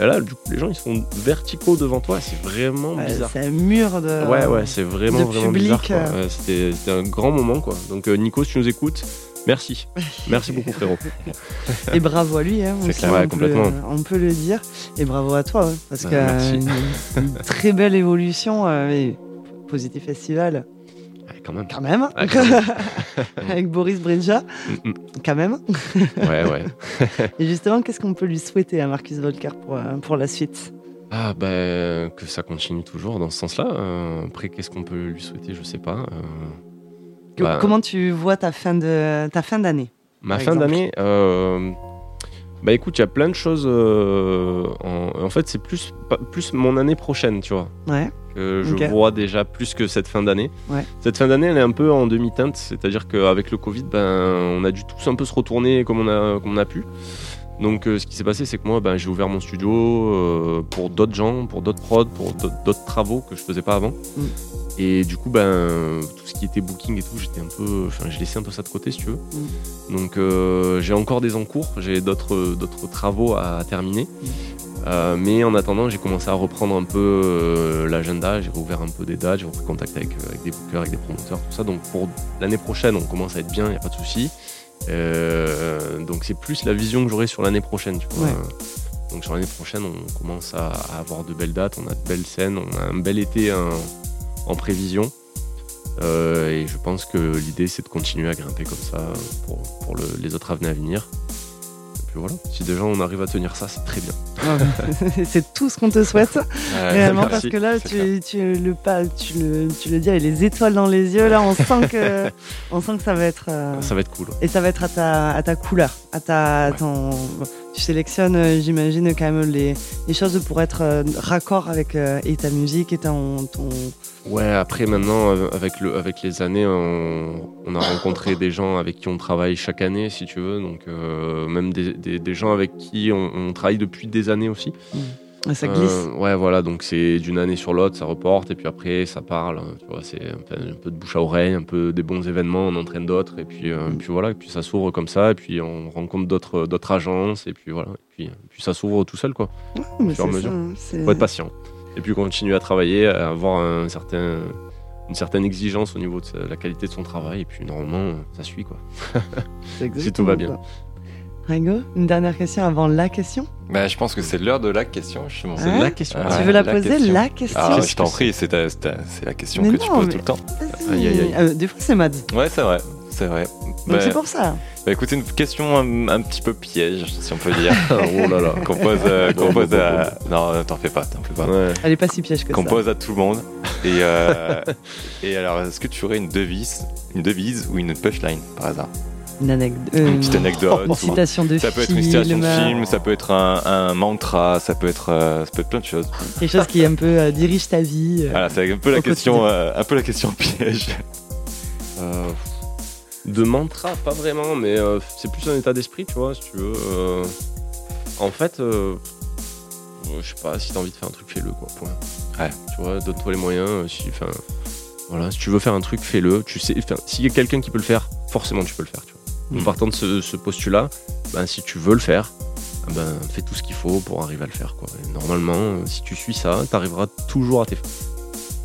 Et là, du coup, les gens, ils sont verticaux devant toi, c'est vraiment bizarre. C'est un mur de. Ouais, ouais, c'est vraiment, vraiment bizarre. C'était un grand moment, quoi. Donc, Nico, si tu nous écoutes, Merci. Merci beaucoup, frérot. Et bravo à lui, hein, on, complètement. Peut, on peut le dire. Et bravo à toi, hein, parce que une, une, très belle évolution. Euh, Positif Festival. quand même. Quand même. Avec Boris Brinja. Mm, mm. Quand même. ouais, ouais. Et justement, qu'est-ce qu'on peut lui souhaiter à Marcus Volker pour, euh, pour la suite? Ah ben que ça continue toujours dans ce sens-là. Euh, après, qu'est-ce qu'on peut lui souhaiter? Je sais pas. Bah, comment tu vois ta fin de ta fin d'année Ma fin d'année, euh, bah écoute, il y a plein de choses. Euh, en, fait, c'est plus plus mon année prochaine, tu vois. Ouais. Que je vois déjà plus que cette fin d'année. Ouais. Cette fin d'année, elle est un peu en demi-teinte, c'est-à-dire qu'avec le Covid, ben, on a dû tous un peu se retourner comme on a, comme on a pu. Donc euh, ce qui s'est passé, c'est que moi, ben, j'ai ouvert mon studio pour d'autres gens, pour d'autres prods, pour d'autres travaux que je faisais pas avant. Mm. Et du coup, ben, tout ce qui était booking et tout, j'étais un peu, enfin, j'ai laissé un peu ça de côté, si tu veux. Mm. Donc, euh, j'ai encore des en cours, j'ai d'autres, d'autres travaux à terminer. Mm. Euh, mais en attendant, j'ai commencé à reprendre un peu euh, l'agenda, j'ai rouvert un peu des dates, j'ai repris contact avec, avec, des bookers, avec des promoteurs, tout ça. Donc, pour l'année prochaine, on commence à être bien, il n'y a pas de souci. donc, c'est plus la vision que j'aurai sur l'année prochaine, tu vois. Donc, sur l'année prochaine, on commence à, à, avoir de belles dates, on a de belles scènes, on a un bel été, un en prévision. Euh, et je pense que l'idée, c'est de continuer à grimper comme ça pour, pour les autres années à venir. Et puis voilà, si déjà on arrive à tenir ça, c'est très bien. c'est tout ce qu'on te souhaite, réellement, parce que là, tu, tu, le, tu, le, tu le dis avec les étoiles dans les yeux, là, on sent que, on sent que ça va être. Euh, ça va être cool. Et ça va être à ta, à ta couleur, à ta, ton, tu sélectionnes, euh, j'imagine, quand même les, les, choses pour être euh, raccord avec euh, et ta musique et ton, ton... Ouais, après maintenant, avec, le, avec les années, on, on, a rencontré des gens avec qui on travaille chaque année, si tu veux, donc même des, des, des, gens avec qui on, on, travaille depuis des années aussi. Mmh ça glisse. Euh, ouais, voilà, donc c'est d'une année sur l'autre, ça reporte, et puis après, ça parle. Hein, tu vois, c'est un, peu de bouche à oreille, un peu des bons événements, on entraîne d'autres, et puis, euh, puis voilà, et puis ça s'ouvre comme ça, et puis on rencontre d'autres, d'autres agences, et puis voilà, et puis, puis ça s'ouvre tout seul, quoi. Ouais, mesure. Faut être patient. Et puis continuer à travailler, à avoir un certain, une certaine exigence au niveau de la qualité de son travail, et puis normalement, ça suit, quoi. si tout va bien. Ringo, une dernière question avant la question bah, Je pense que c'est l'heure de la question, justement. C'est la question. tu veux la, poser, la question ah, Je t'en prie, c'est la question que tu poses tout le temps. Aïe, aïe, aïe. Euh, des fois, c'est Mad. Ouais, c'est vrai. C'est vrai. Donc bah, c'est pour ça. Bah écoutez, une question un, petit peu piège, si on peut dire. oh là là. Qu'on pose, euh, à. Non, t'en fais pas, t'en fais pas. Elle est pas si piège que ça. Qu'on pose à tout le monde. Et, euh, et alors, est-ce que tu aurais une devise, une devise ou une punchline par hasard? Une, une, petite anecdote. Une citation de ça film. Ça peut être une citation de film, ça peut être un, mantra, ça peut être, ça peut être plein de choses. Quelque chose qui un peu dirige ta vie. voilà, c'est un peu la question, un peu la question piège. Euh, de mantra, pas vraiment, mais euh, c'est plus un état d'esprit, tu vois, si tu veux. Euh. en fait, je sais pas, si t'as envie de faire un truc, fais-le, quoi, point. Ouais. Tu vois, donne-toi les moyens. Si, voilà, si tu veux faire un truc, fais-le. Tu sais, s'il y a quelqu'un qui peut le faire, forcément tu peux le faire, tu vois. En mm. partant de ce, postulat, ben, si tu veux le faire, ben, fais tout ce qu'il faut pour arriver à le faire, quoi. normalement, si tu suis ça, t'arriveras toujours à tes fins.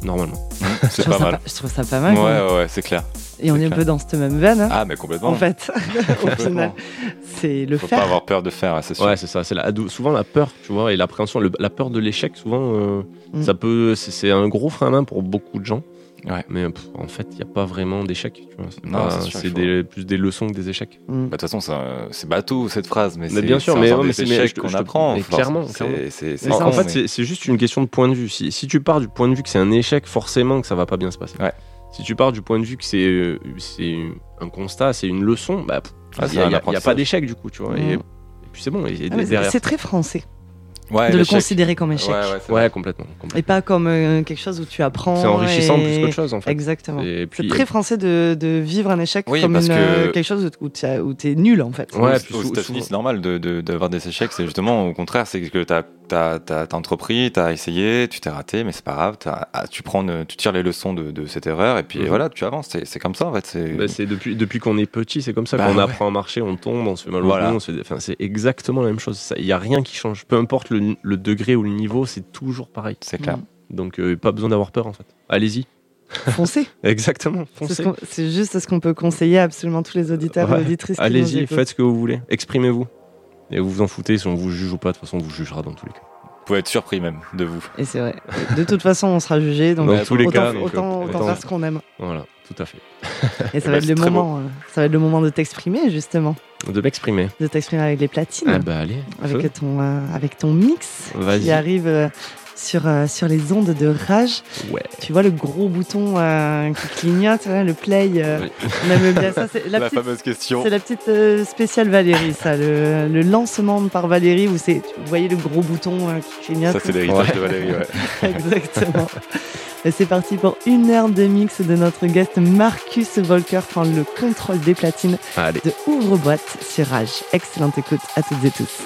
Normalement. c'est pas mal. je trouve ça pas mal. Ouais, ouais, c'est clair. Et on est un peu dans cette même veine. Hein. ah, mais complètement. En fait, au final, c'est le Faut faire. pas avoir peur de faire, c'est sûr. Ouais, c'est ça. C'est la, souvent la peur, tu vois, et l'appréhension, la peur de l'échec, souvent, euh, mm. ça peut, c'est un gros frein à main pour beaucoup de gens. Ouais. Mais en fait, il n'y a pas vraiment d'échec. C'est plus des leçons que des échecs. Mm. Bah, de toute façon, c'est bateau cette phrase, mais, c'est bien sûr, mais, c'est échecs qu'on apprend. Mais clairement, en, fait, c'est juste une question de point de vue. Si, si, tu pars du point de vue que c'est un échec, forcément que ça va pas bien se passer. Ouais. Si tu pars du point de vue que c'est euh, un constat, c'est une leçon, bah, il n'y a, pas d'échec du coup, tu vois. Et, puis c'est bon. Ah, c'est très français. De le considérer comme échec. Ouais, complètement, Et pas comme euh, quelque chose où tu apprends. C'est enrichissant plus qu'autre chose en fait. Exactement. C'est très français de, de, vivre un échec comme euh, quelque chose où tu es nul en fait. Ouais, aux États-Unis, c'est normal d'avoir de, des échecs. C'est justement au contraire, c'est que tu as t'as entrepris, t'as essayé, tu t'es raté, mais c'est pas grave. Ah, tu prends, tu tires les leçons de, cette erreur et puis mhm. voilà, tu avances. C'est comme ça en fait. C'est bah, depuis depuis qu'on est petit, c'est comme ça. Bah Quand on apprend à marcher, on tombe, on se fait mal au genou. Enfin, c'est exactement la même chose. Il y a rien qui change. Peu importe le, degré ou le niveau, c'est toujours pareil. C'est clair. Mhm. Donc euh, pas besoin d'avoir peur en fait. Allez-y. Foncez. Exactement. C'est juste ce qu'on peut conseiller à absolument tous les auditeurs et auditrices. Allez-y, faites ce que vous voulez. Exprimez-vous. Et vous vous en foutez, si on vous juge ou pas, de toute façon, on vous jugera dans tous les cas. Vous pouvez être surpris même de vous. Et c'est vrai. De toute façon, on sera jugé, donc dans tous les cas, autant, autant, faire ce qu'on aime. Voilà, tout à fait. Et ça va être le moment, euh, ça va être le moment de t'exprimer justement. De m'exprimer. De t'exprimer avec les platines. Ah bah allez. Avec ton, euh, avec ton mix qui arrive euh, sur, euh, sur les ondes de rage. Ouais. Tu vois le gros bouton euh, qui clignote, le play. Euh, on aime bien ça. C'est la, fameuse question. C'est la petite spéciale Valérie, ça. Le, le, lancement par Valérie où c'est, vous voyez le gros bouton qui clignote. Ça, c'est l'héritage de Valérie, ouais. Exactement. Et c'est parti pour une heure de mix de notre guest Marcus Volker prendre le contrôle des platines de Ouvre-boîte sur Rage. Excellente écoute à toutes et tous.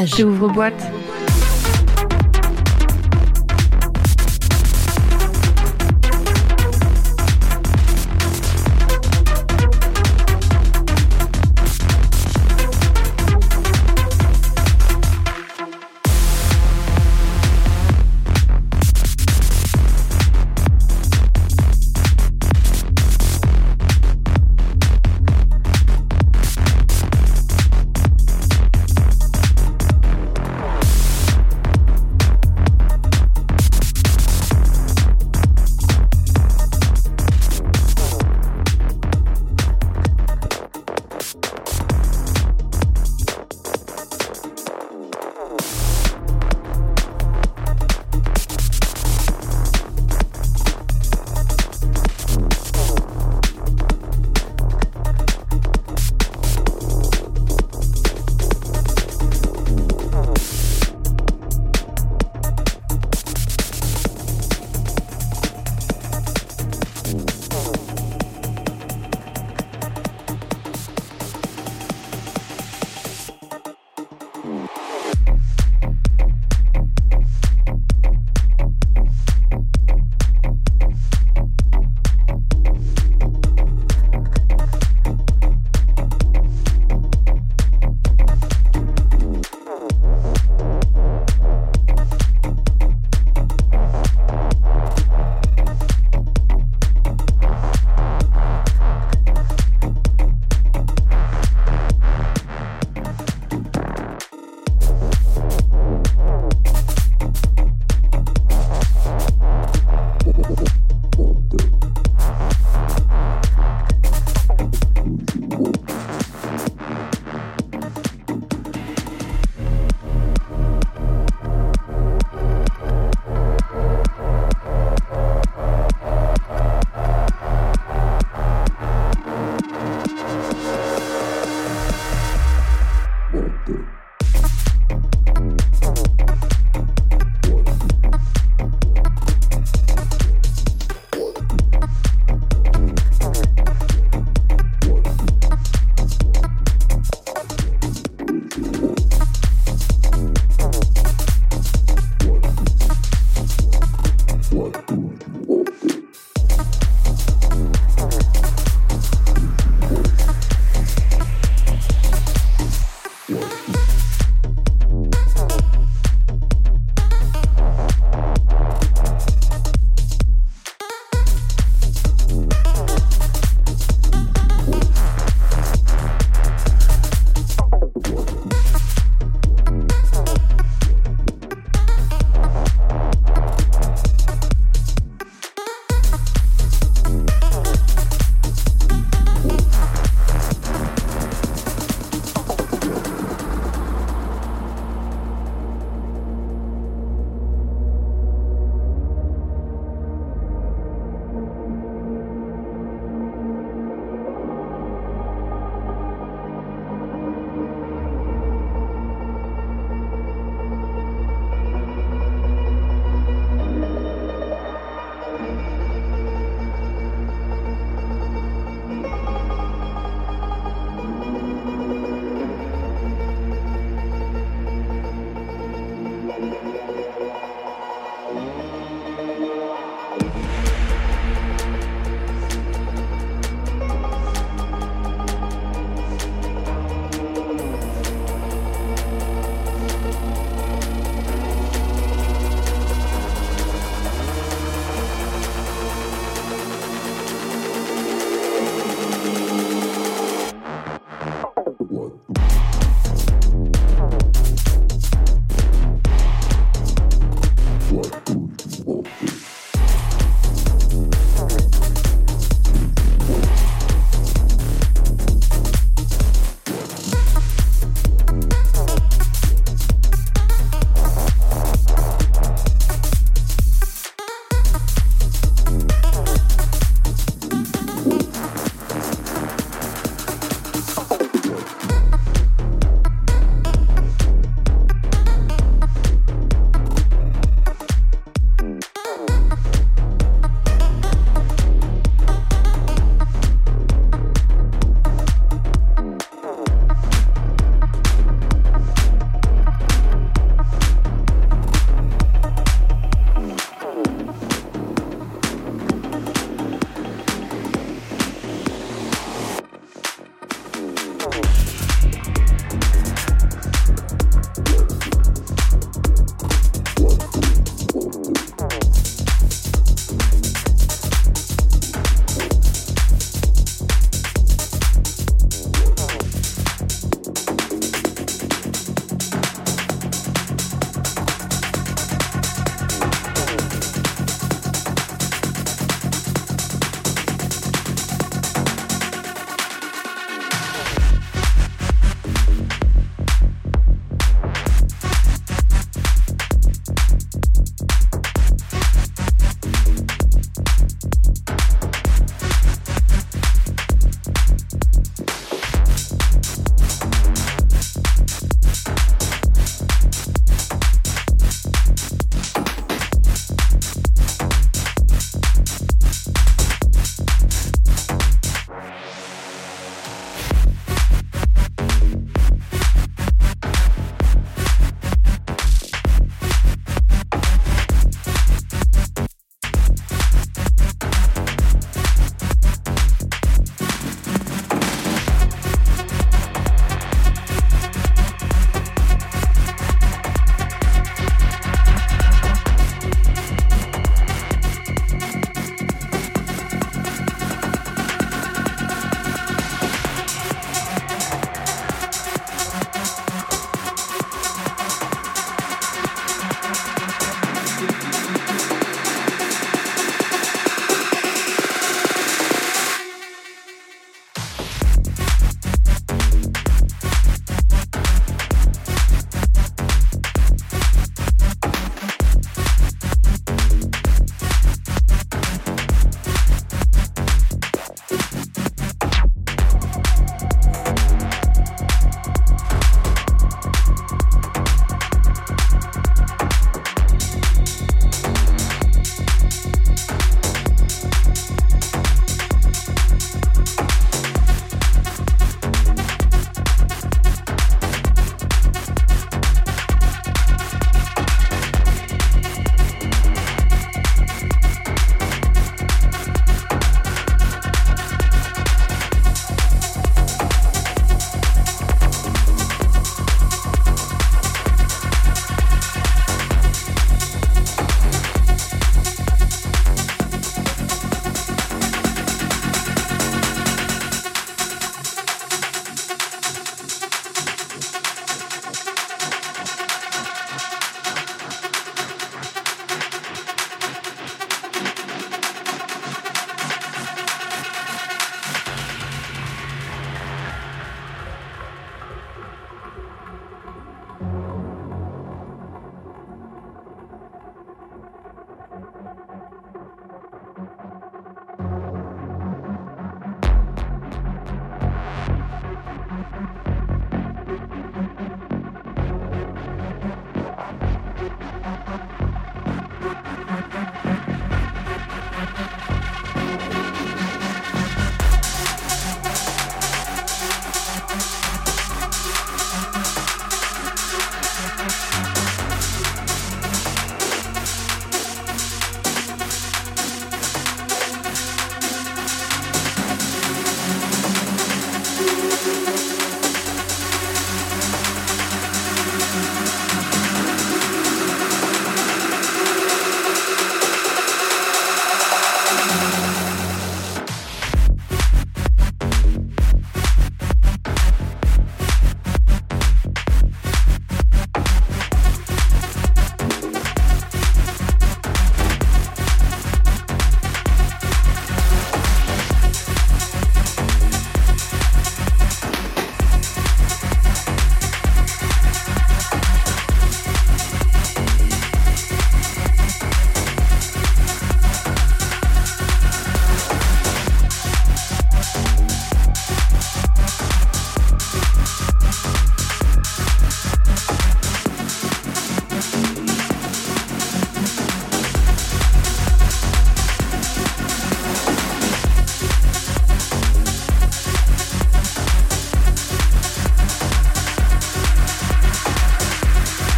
Rage. Ouvre boîte.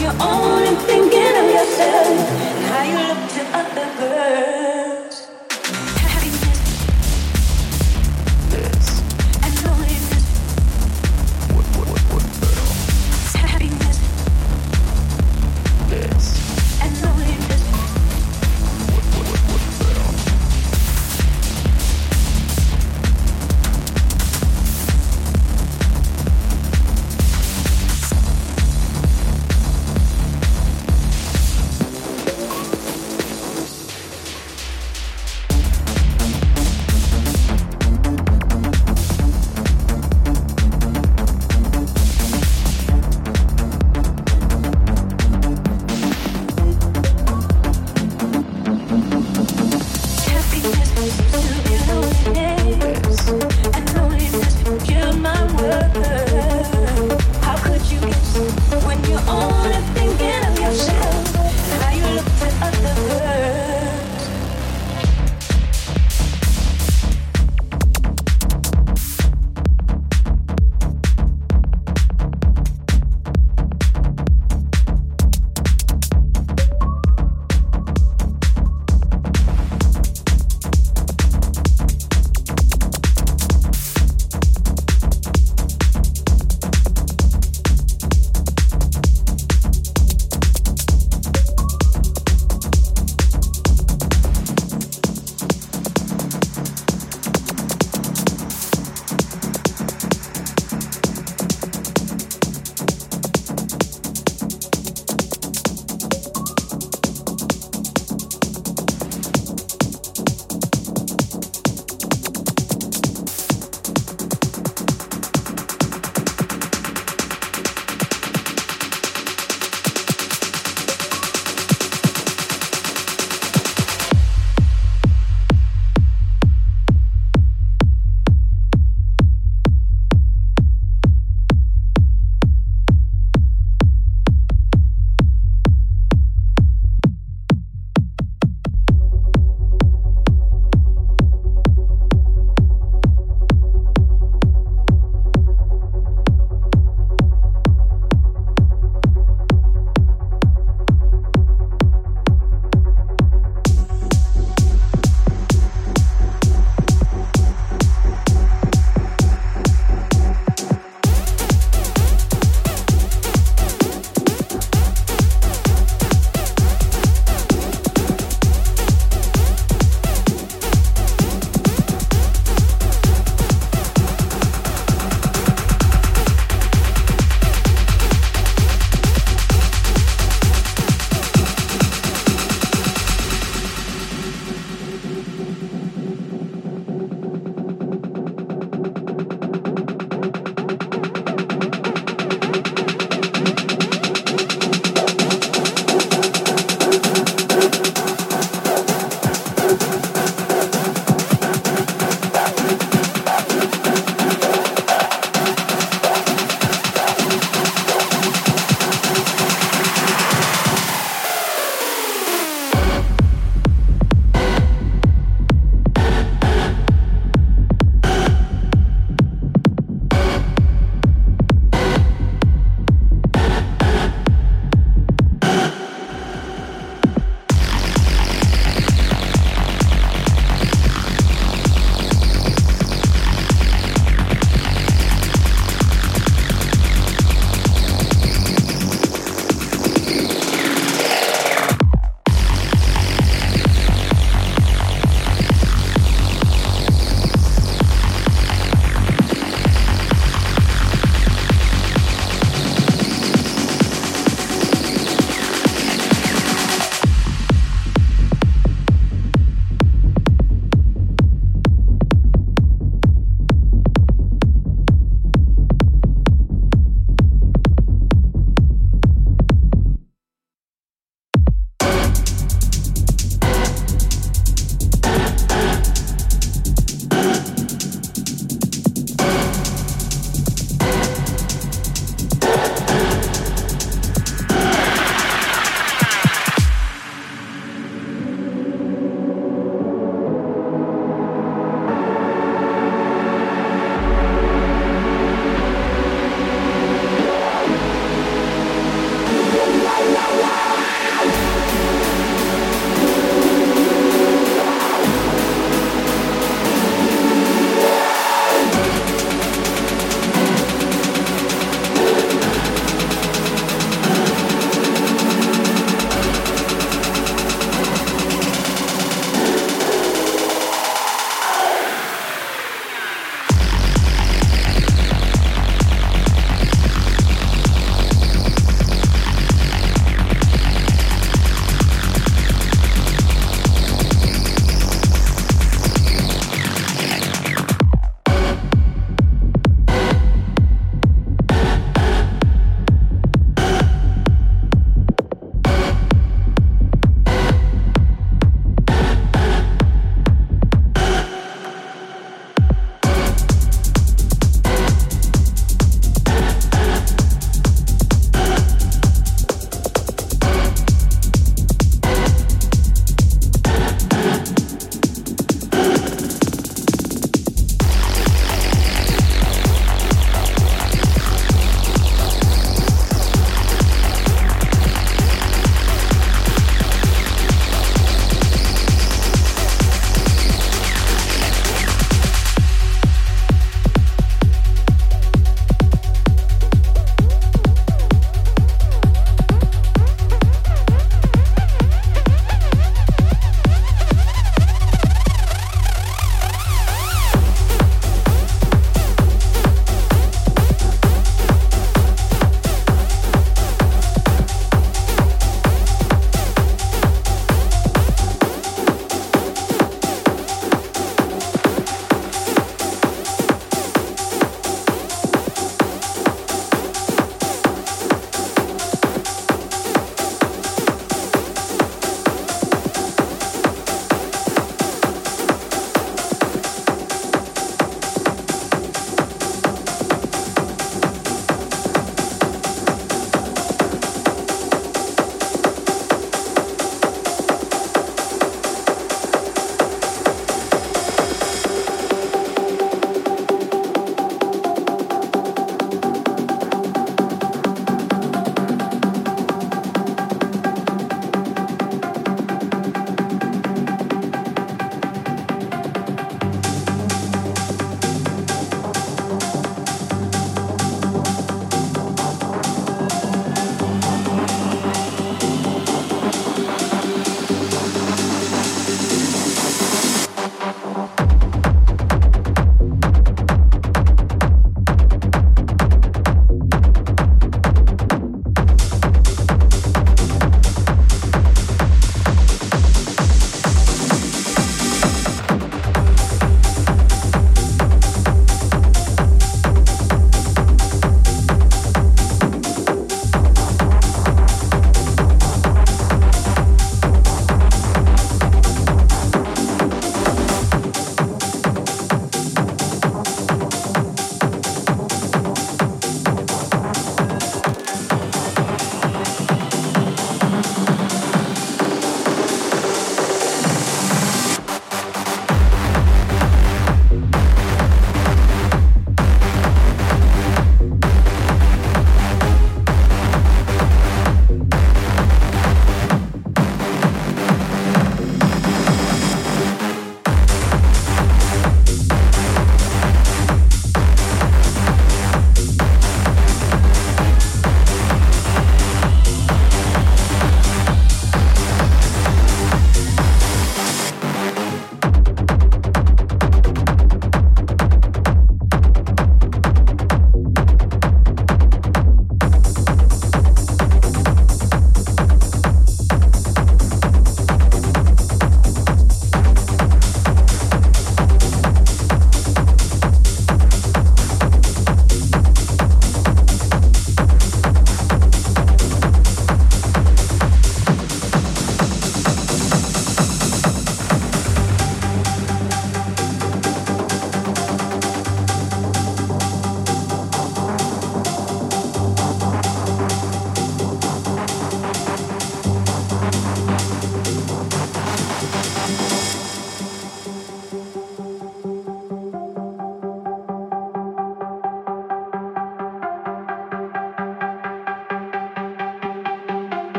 you're only thinking of yourself. And how you look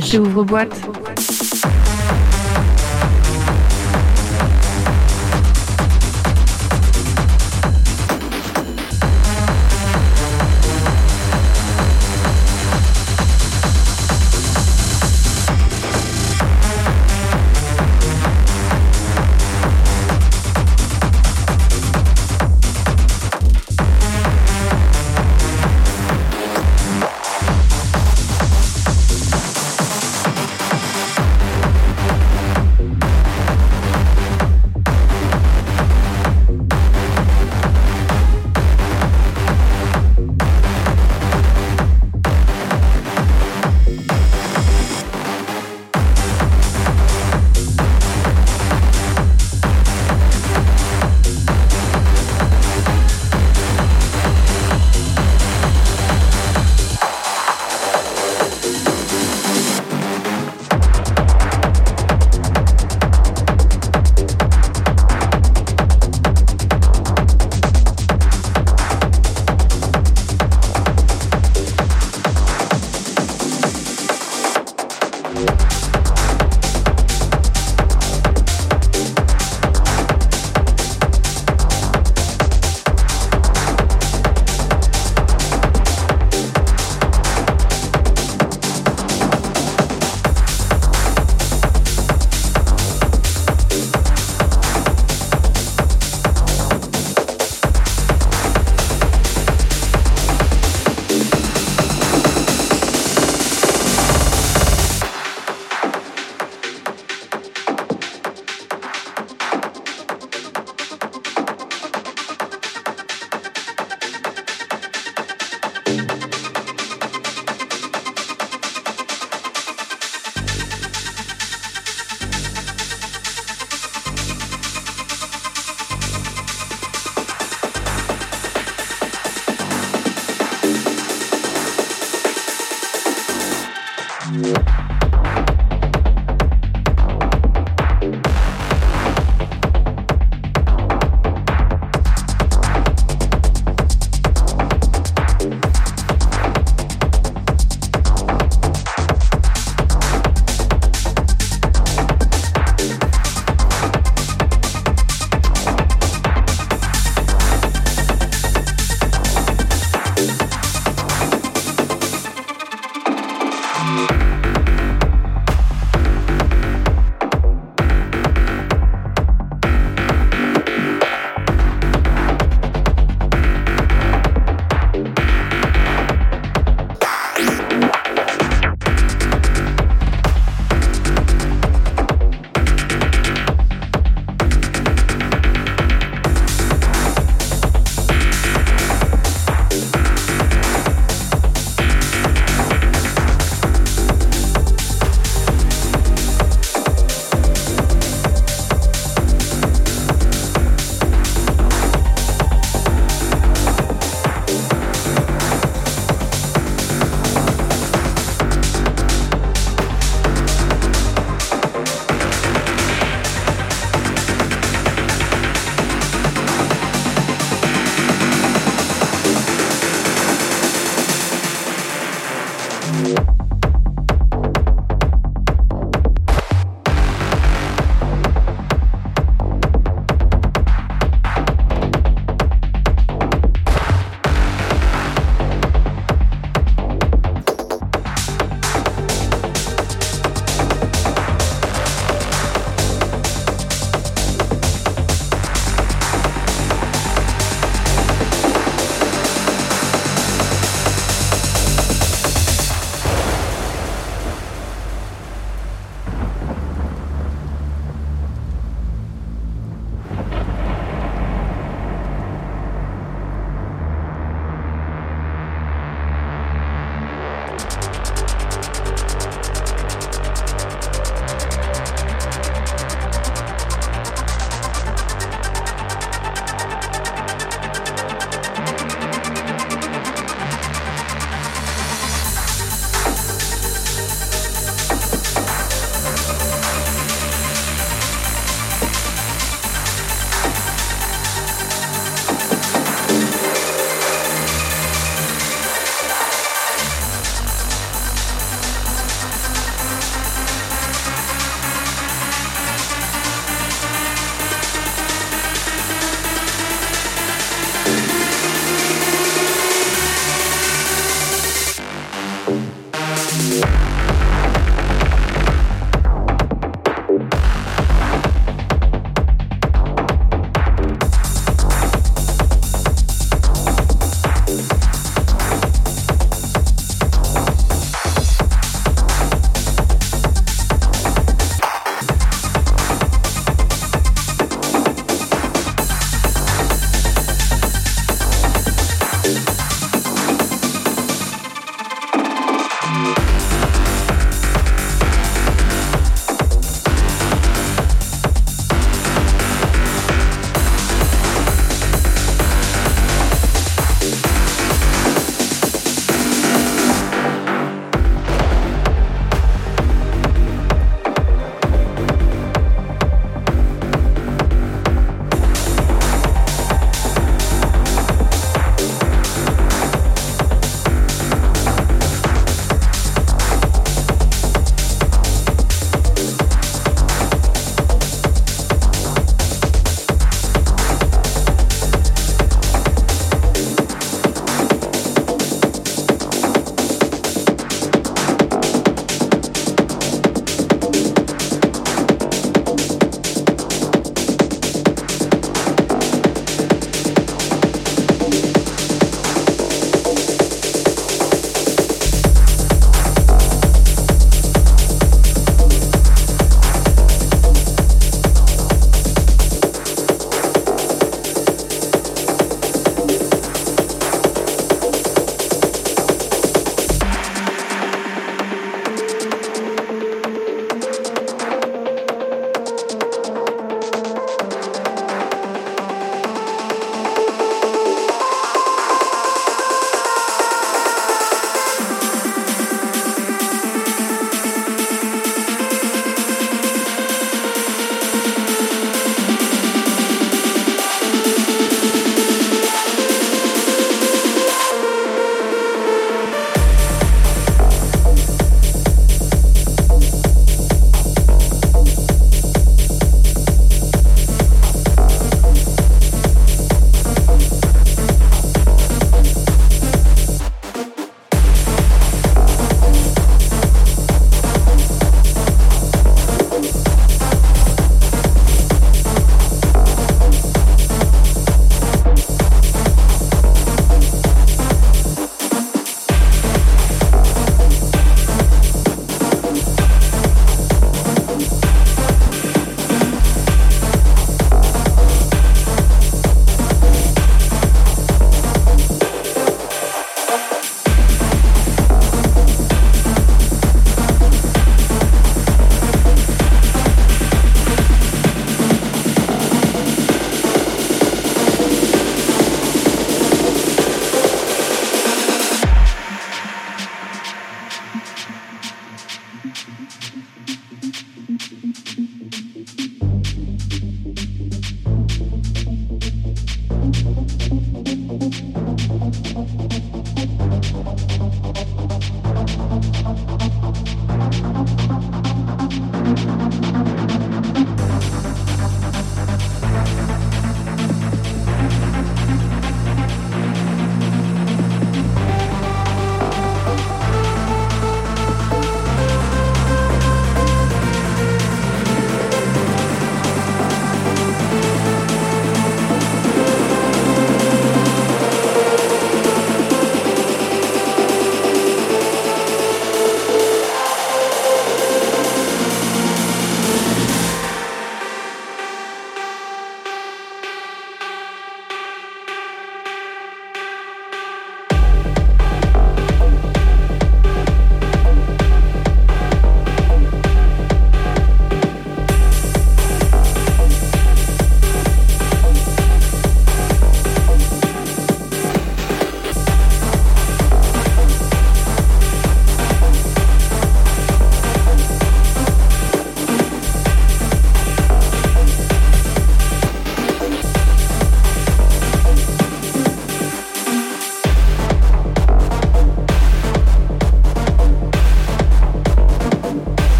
Rage. J'ouvre boîte.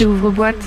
Rage. Ouvre-boîte.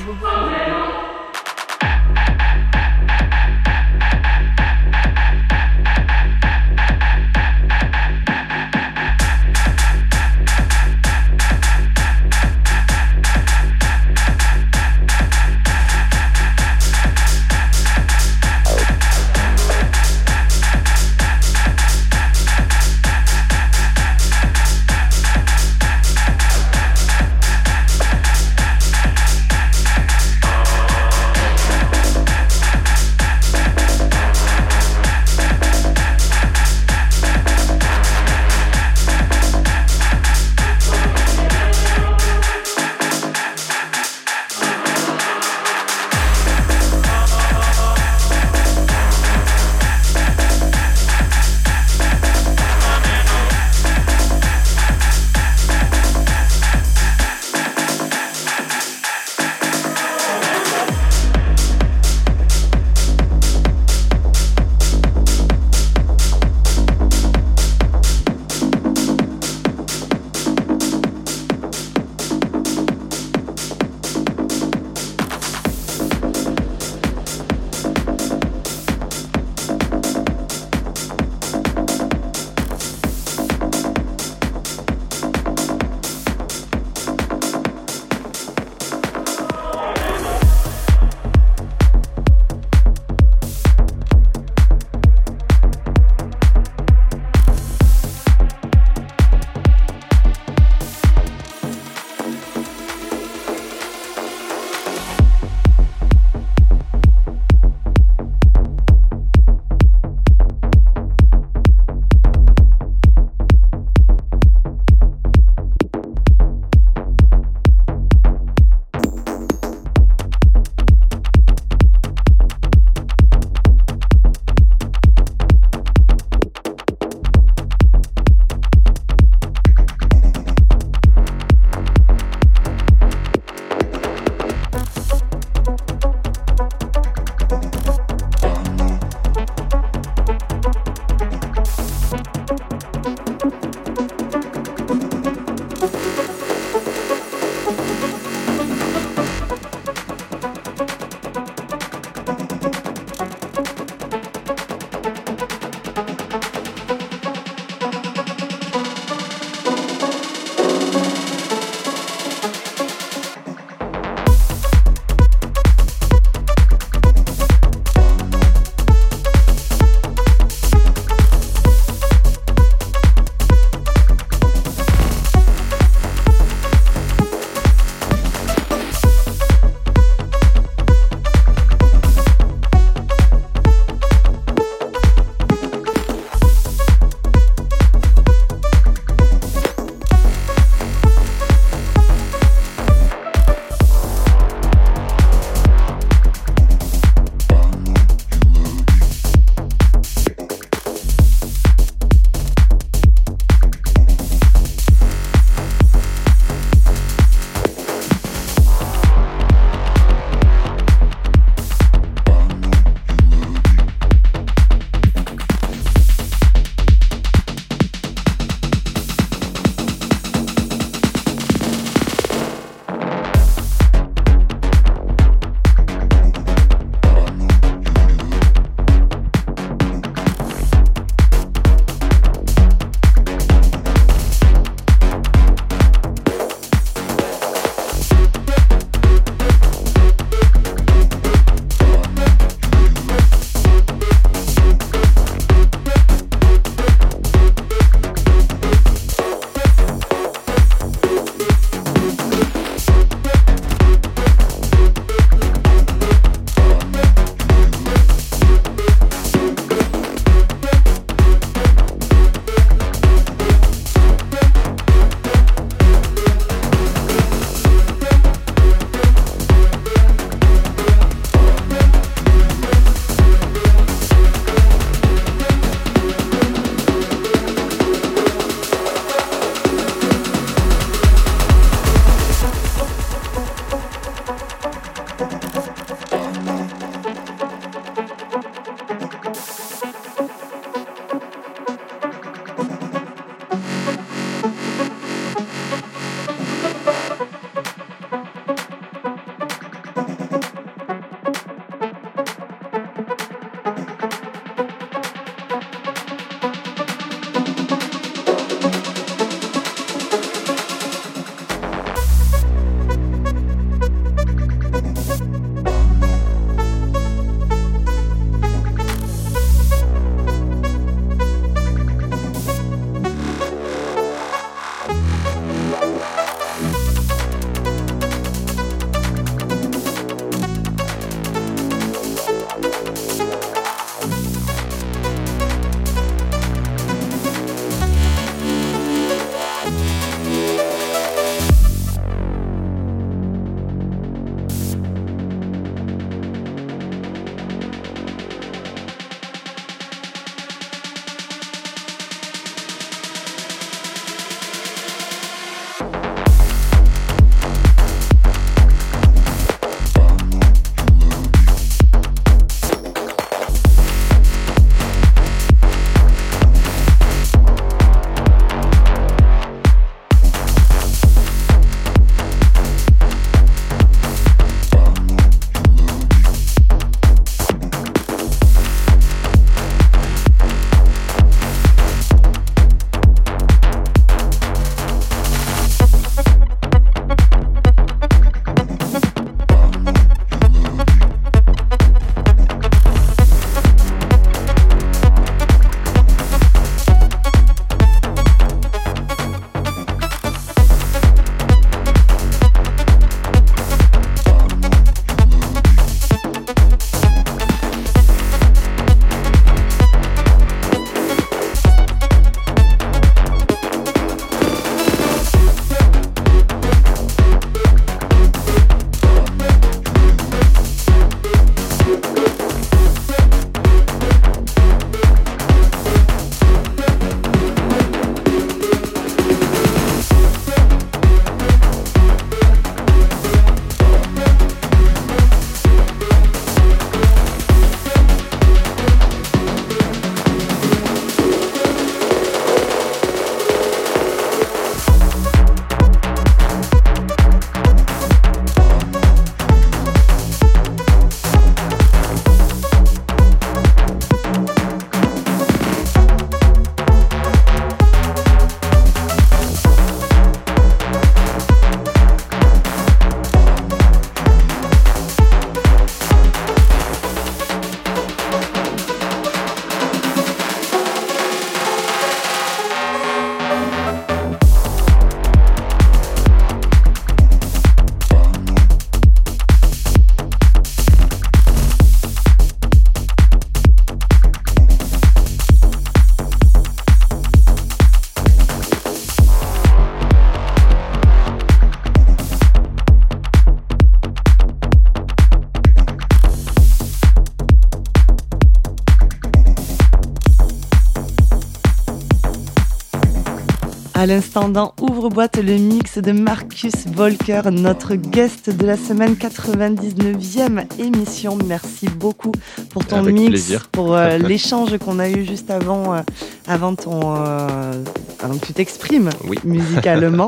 À l'instant dans Ouvre-boîte, le mix de Marcus Volker, notre guest de la semaine 99e émission. Merci beaucoup pour ton mix, pour euh, l'échange qu'on a eu juste avant, euh, avant, ton, euh, avant que tu t'exprimes musicalement.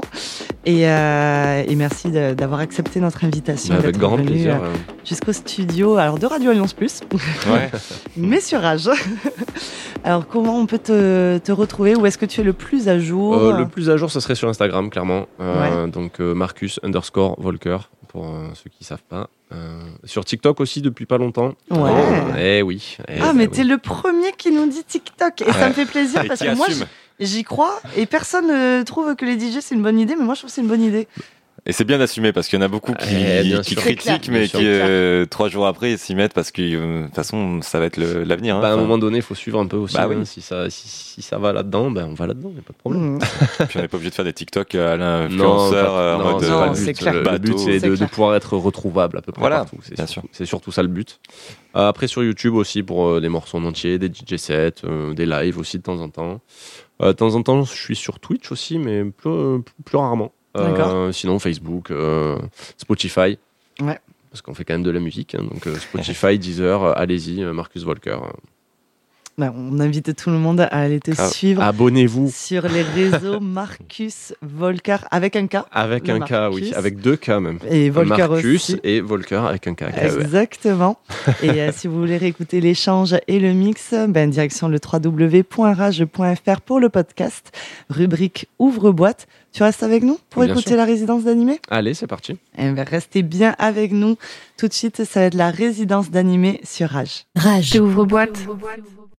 Et, et, merci d'avoir accepté notre invitation. avec grand plaisir. Jusqu'au studio alors de Radio Alliance Plus, ouais. mais sur Rage. Alors comment on peut te, te retrouver? Où est-ce que tu es le plus à jour? Le plus à jour, ce serait sur Instagram, clairement. Euh, donc euh, Marcus underscore Volker, pour euh, ceux qui ne savent pas. sur TikTok aussi depuis pas longtemps. Ouais. eh oui. Eh ah, mais tu es le premier qui nous dit TikTok. Et ça me fait plaisir parce que moi, j'y crois. Et personne ne trouve que les DJ, c'est une bonne idée. Mais moi, je trouve que c'est une bonne idée. Et c'est bien d'assumer parce qu'il y en a beaucoup qui, eh, critiquent, mais qui euh, trois jours après s'y mettent parce que euh, de toute façon ça va être l'avenir. Hein, bah, à un moment donné, il faut suivre un peu aussi. Bah, oui. Hein. si, ça, si, ça va là-dedans, ben on va là-dedans, il n'y a pas de problème. Mmh. Puis on n'est pas obligé de faire des TikTok à l'influenceur euh, en mode. c'est clair. Le, but c'est de, de, pouvoir être retrouvable à peu près voilà, partout. C'est surtout ça le but. après sur YouTube aussi pour des morceaux en entier, des DJ sets, des lives aussi de temps en temps. de temps en temps, je suis sur Twitch aussi, mais plus, plus rarement. Euh, sinon, Facebook, euh, Spotify. Ouais. Parce qu'on fait quand même de la musique. Hein, donc, euh, Spotify, Deezer, allez-y, Marcus Volker. Bah, on invite tout le monde à aller te ah, suivre. Abonnez-vous. Sur les réseaux Marcus Volker avec un K. Avec un K, oui. Avec deux K même. Et Volker Marcus et Volker avec un K. Exactement. et si vous voulez réécouter l'échange et le mix, ben, direction le www.rage.fr pour le podcast. Rubrique Ouvre-boîte. Tu restes avec nous pour écouter la résidence d'animé Allez, c'est parti. Eh ben, restez bien avec nous. Tout de suite, ça va être la résidence d'animé sur Rage. Rage. Ouvre-boîte. Ouvre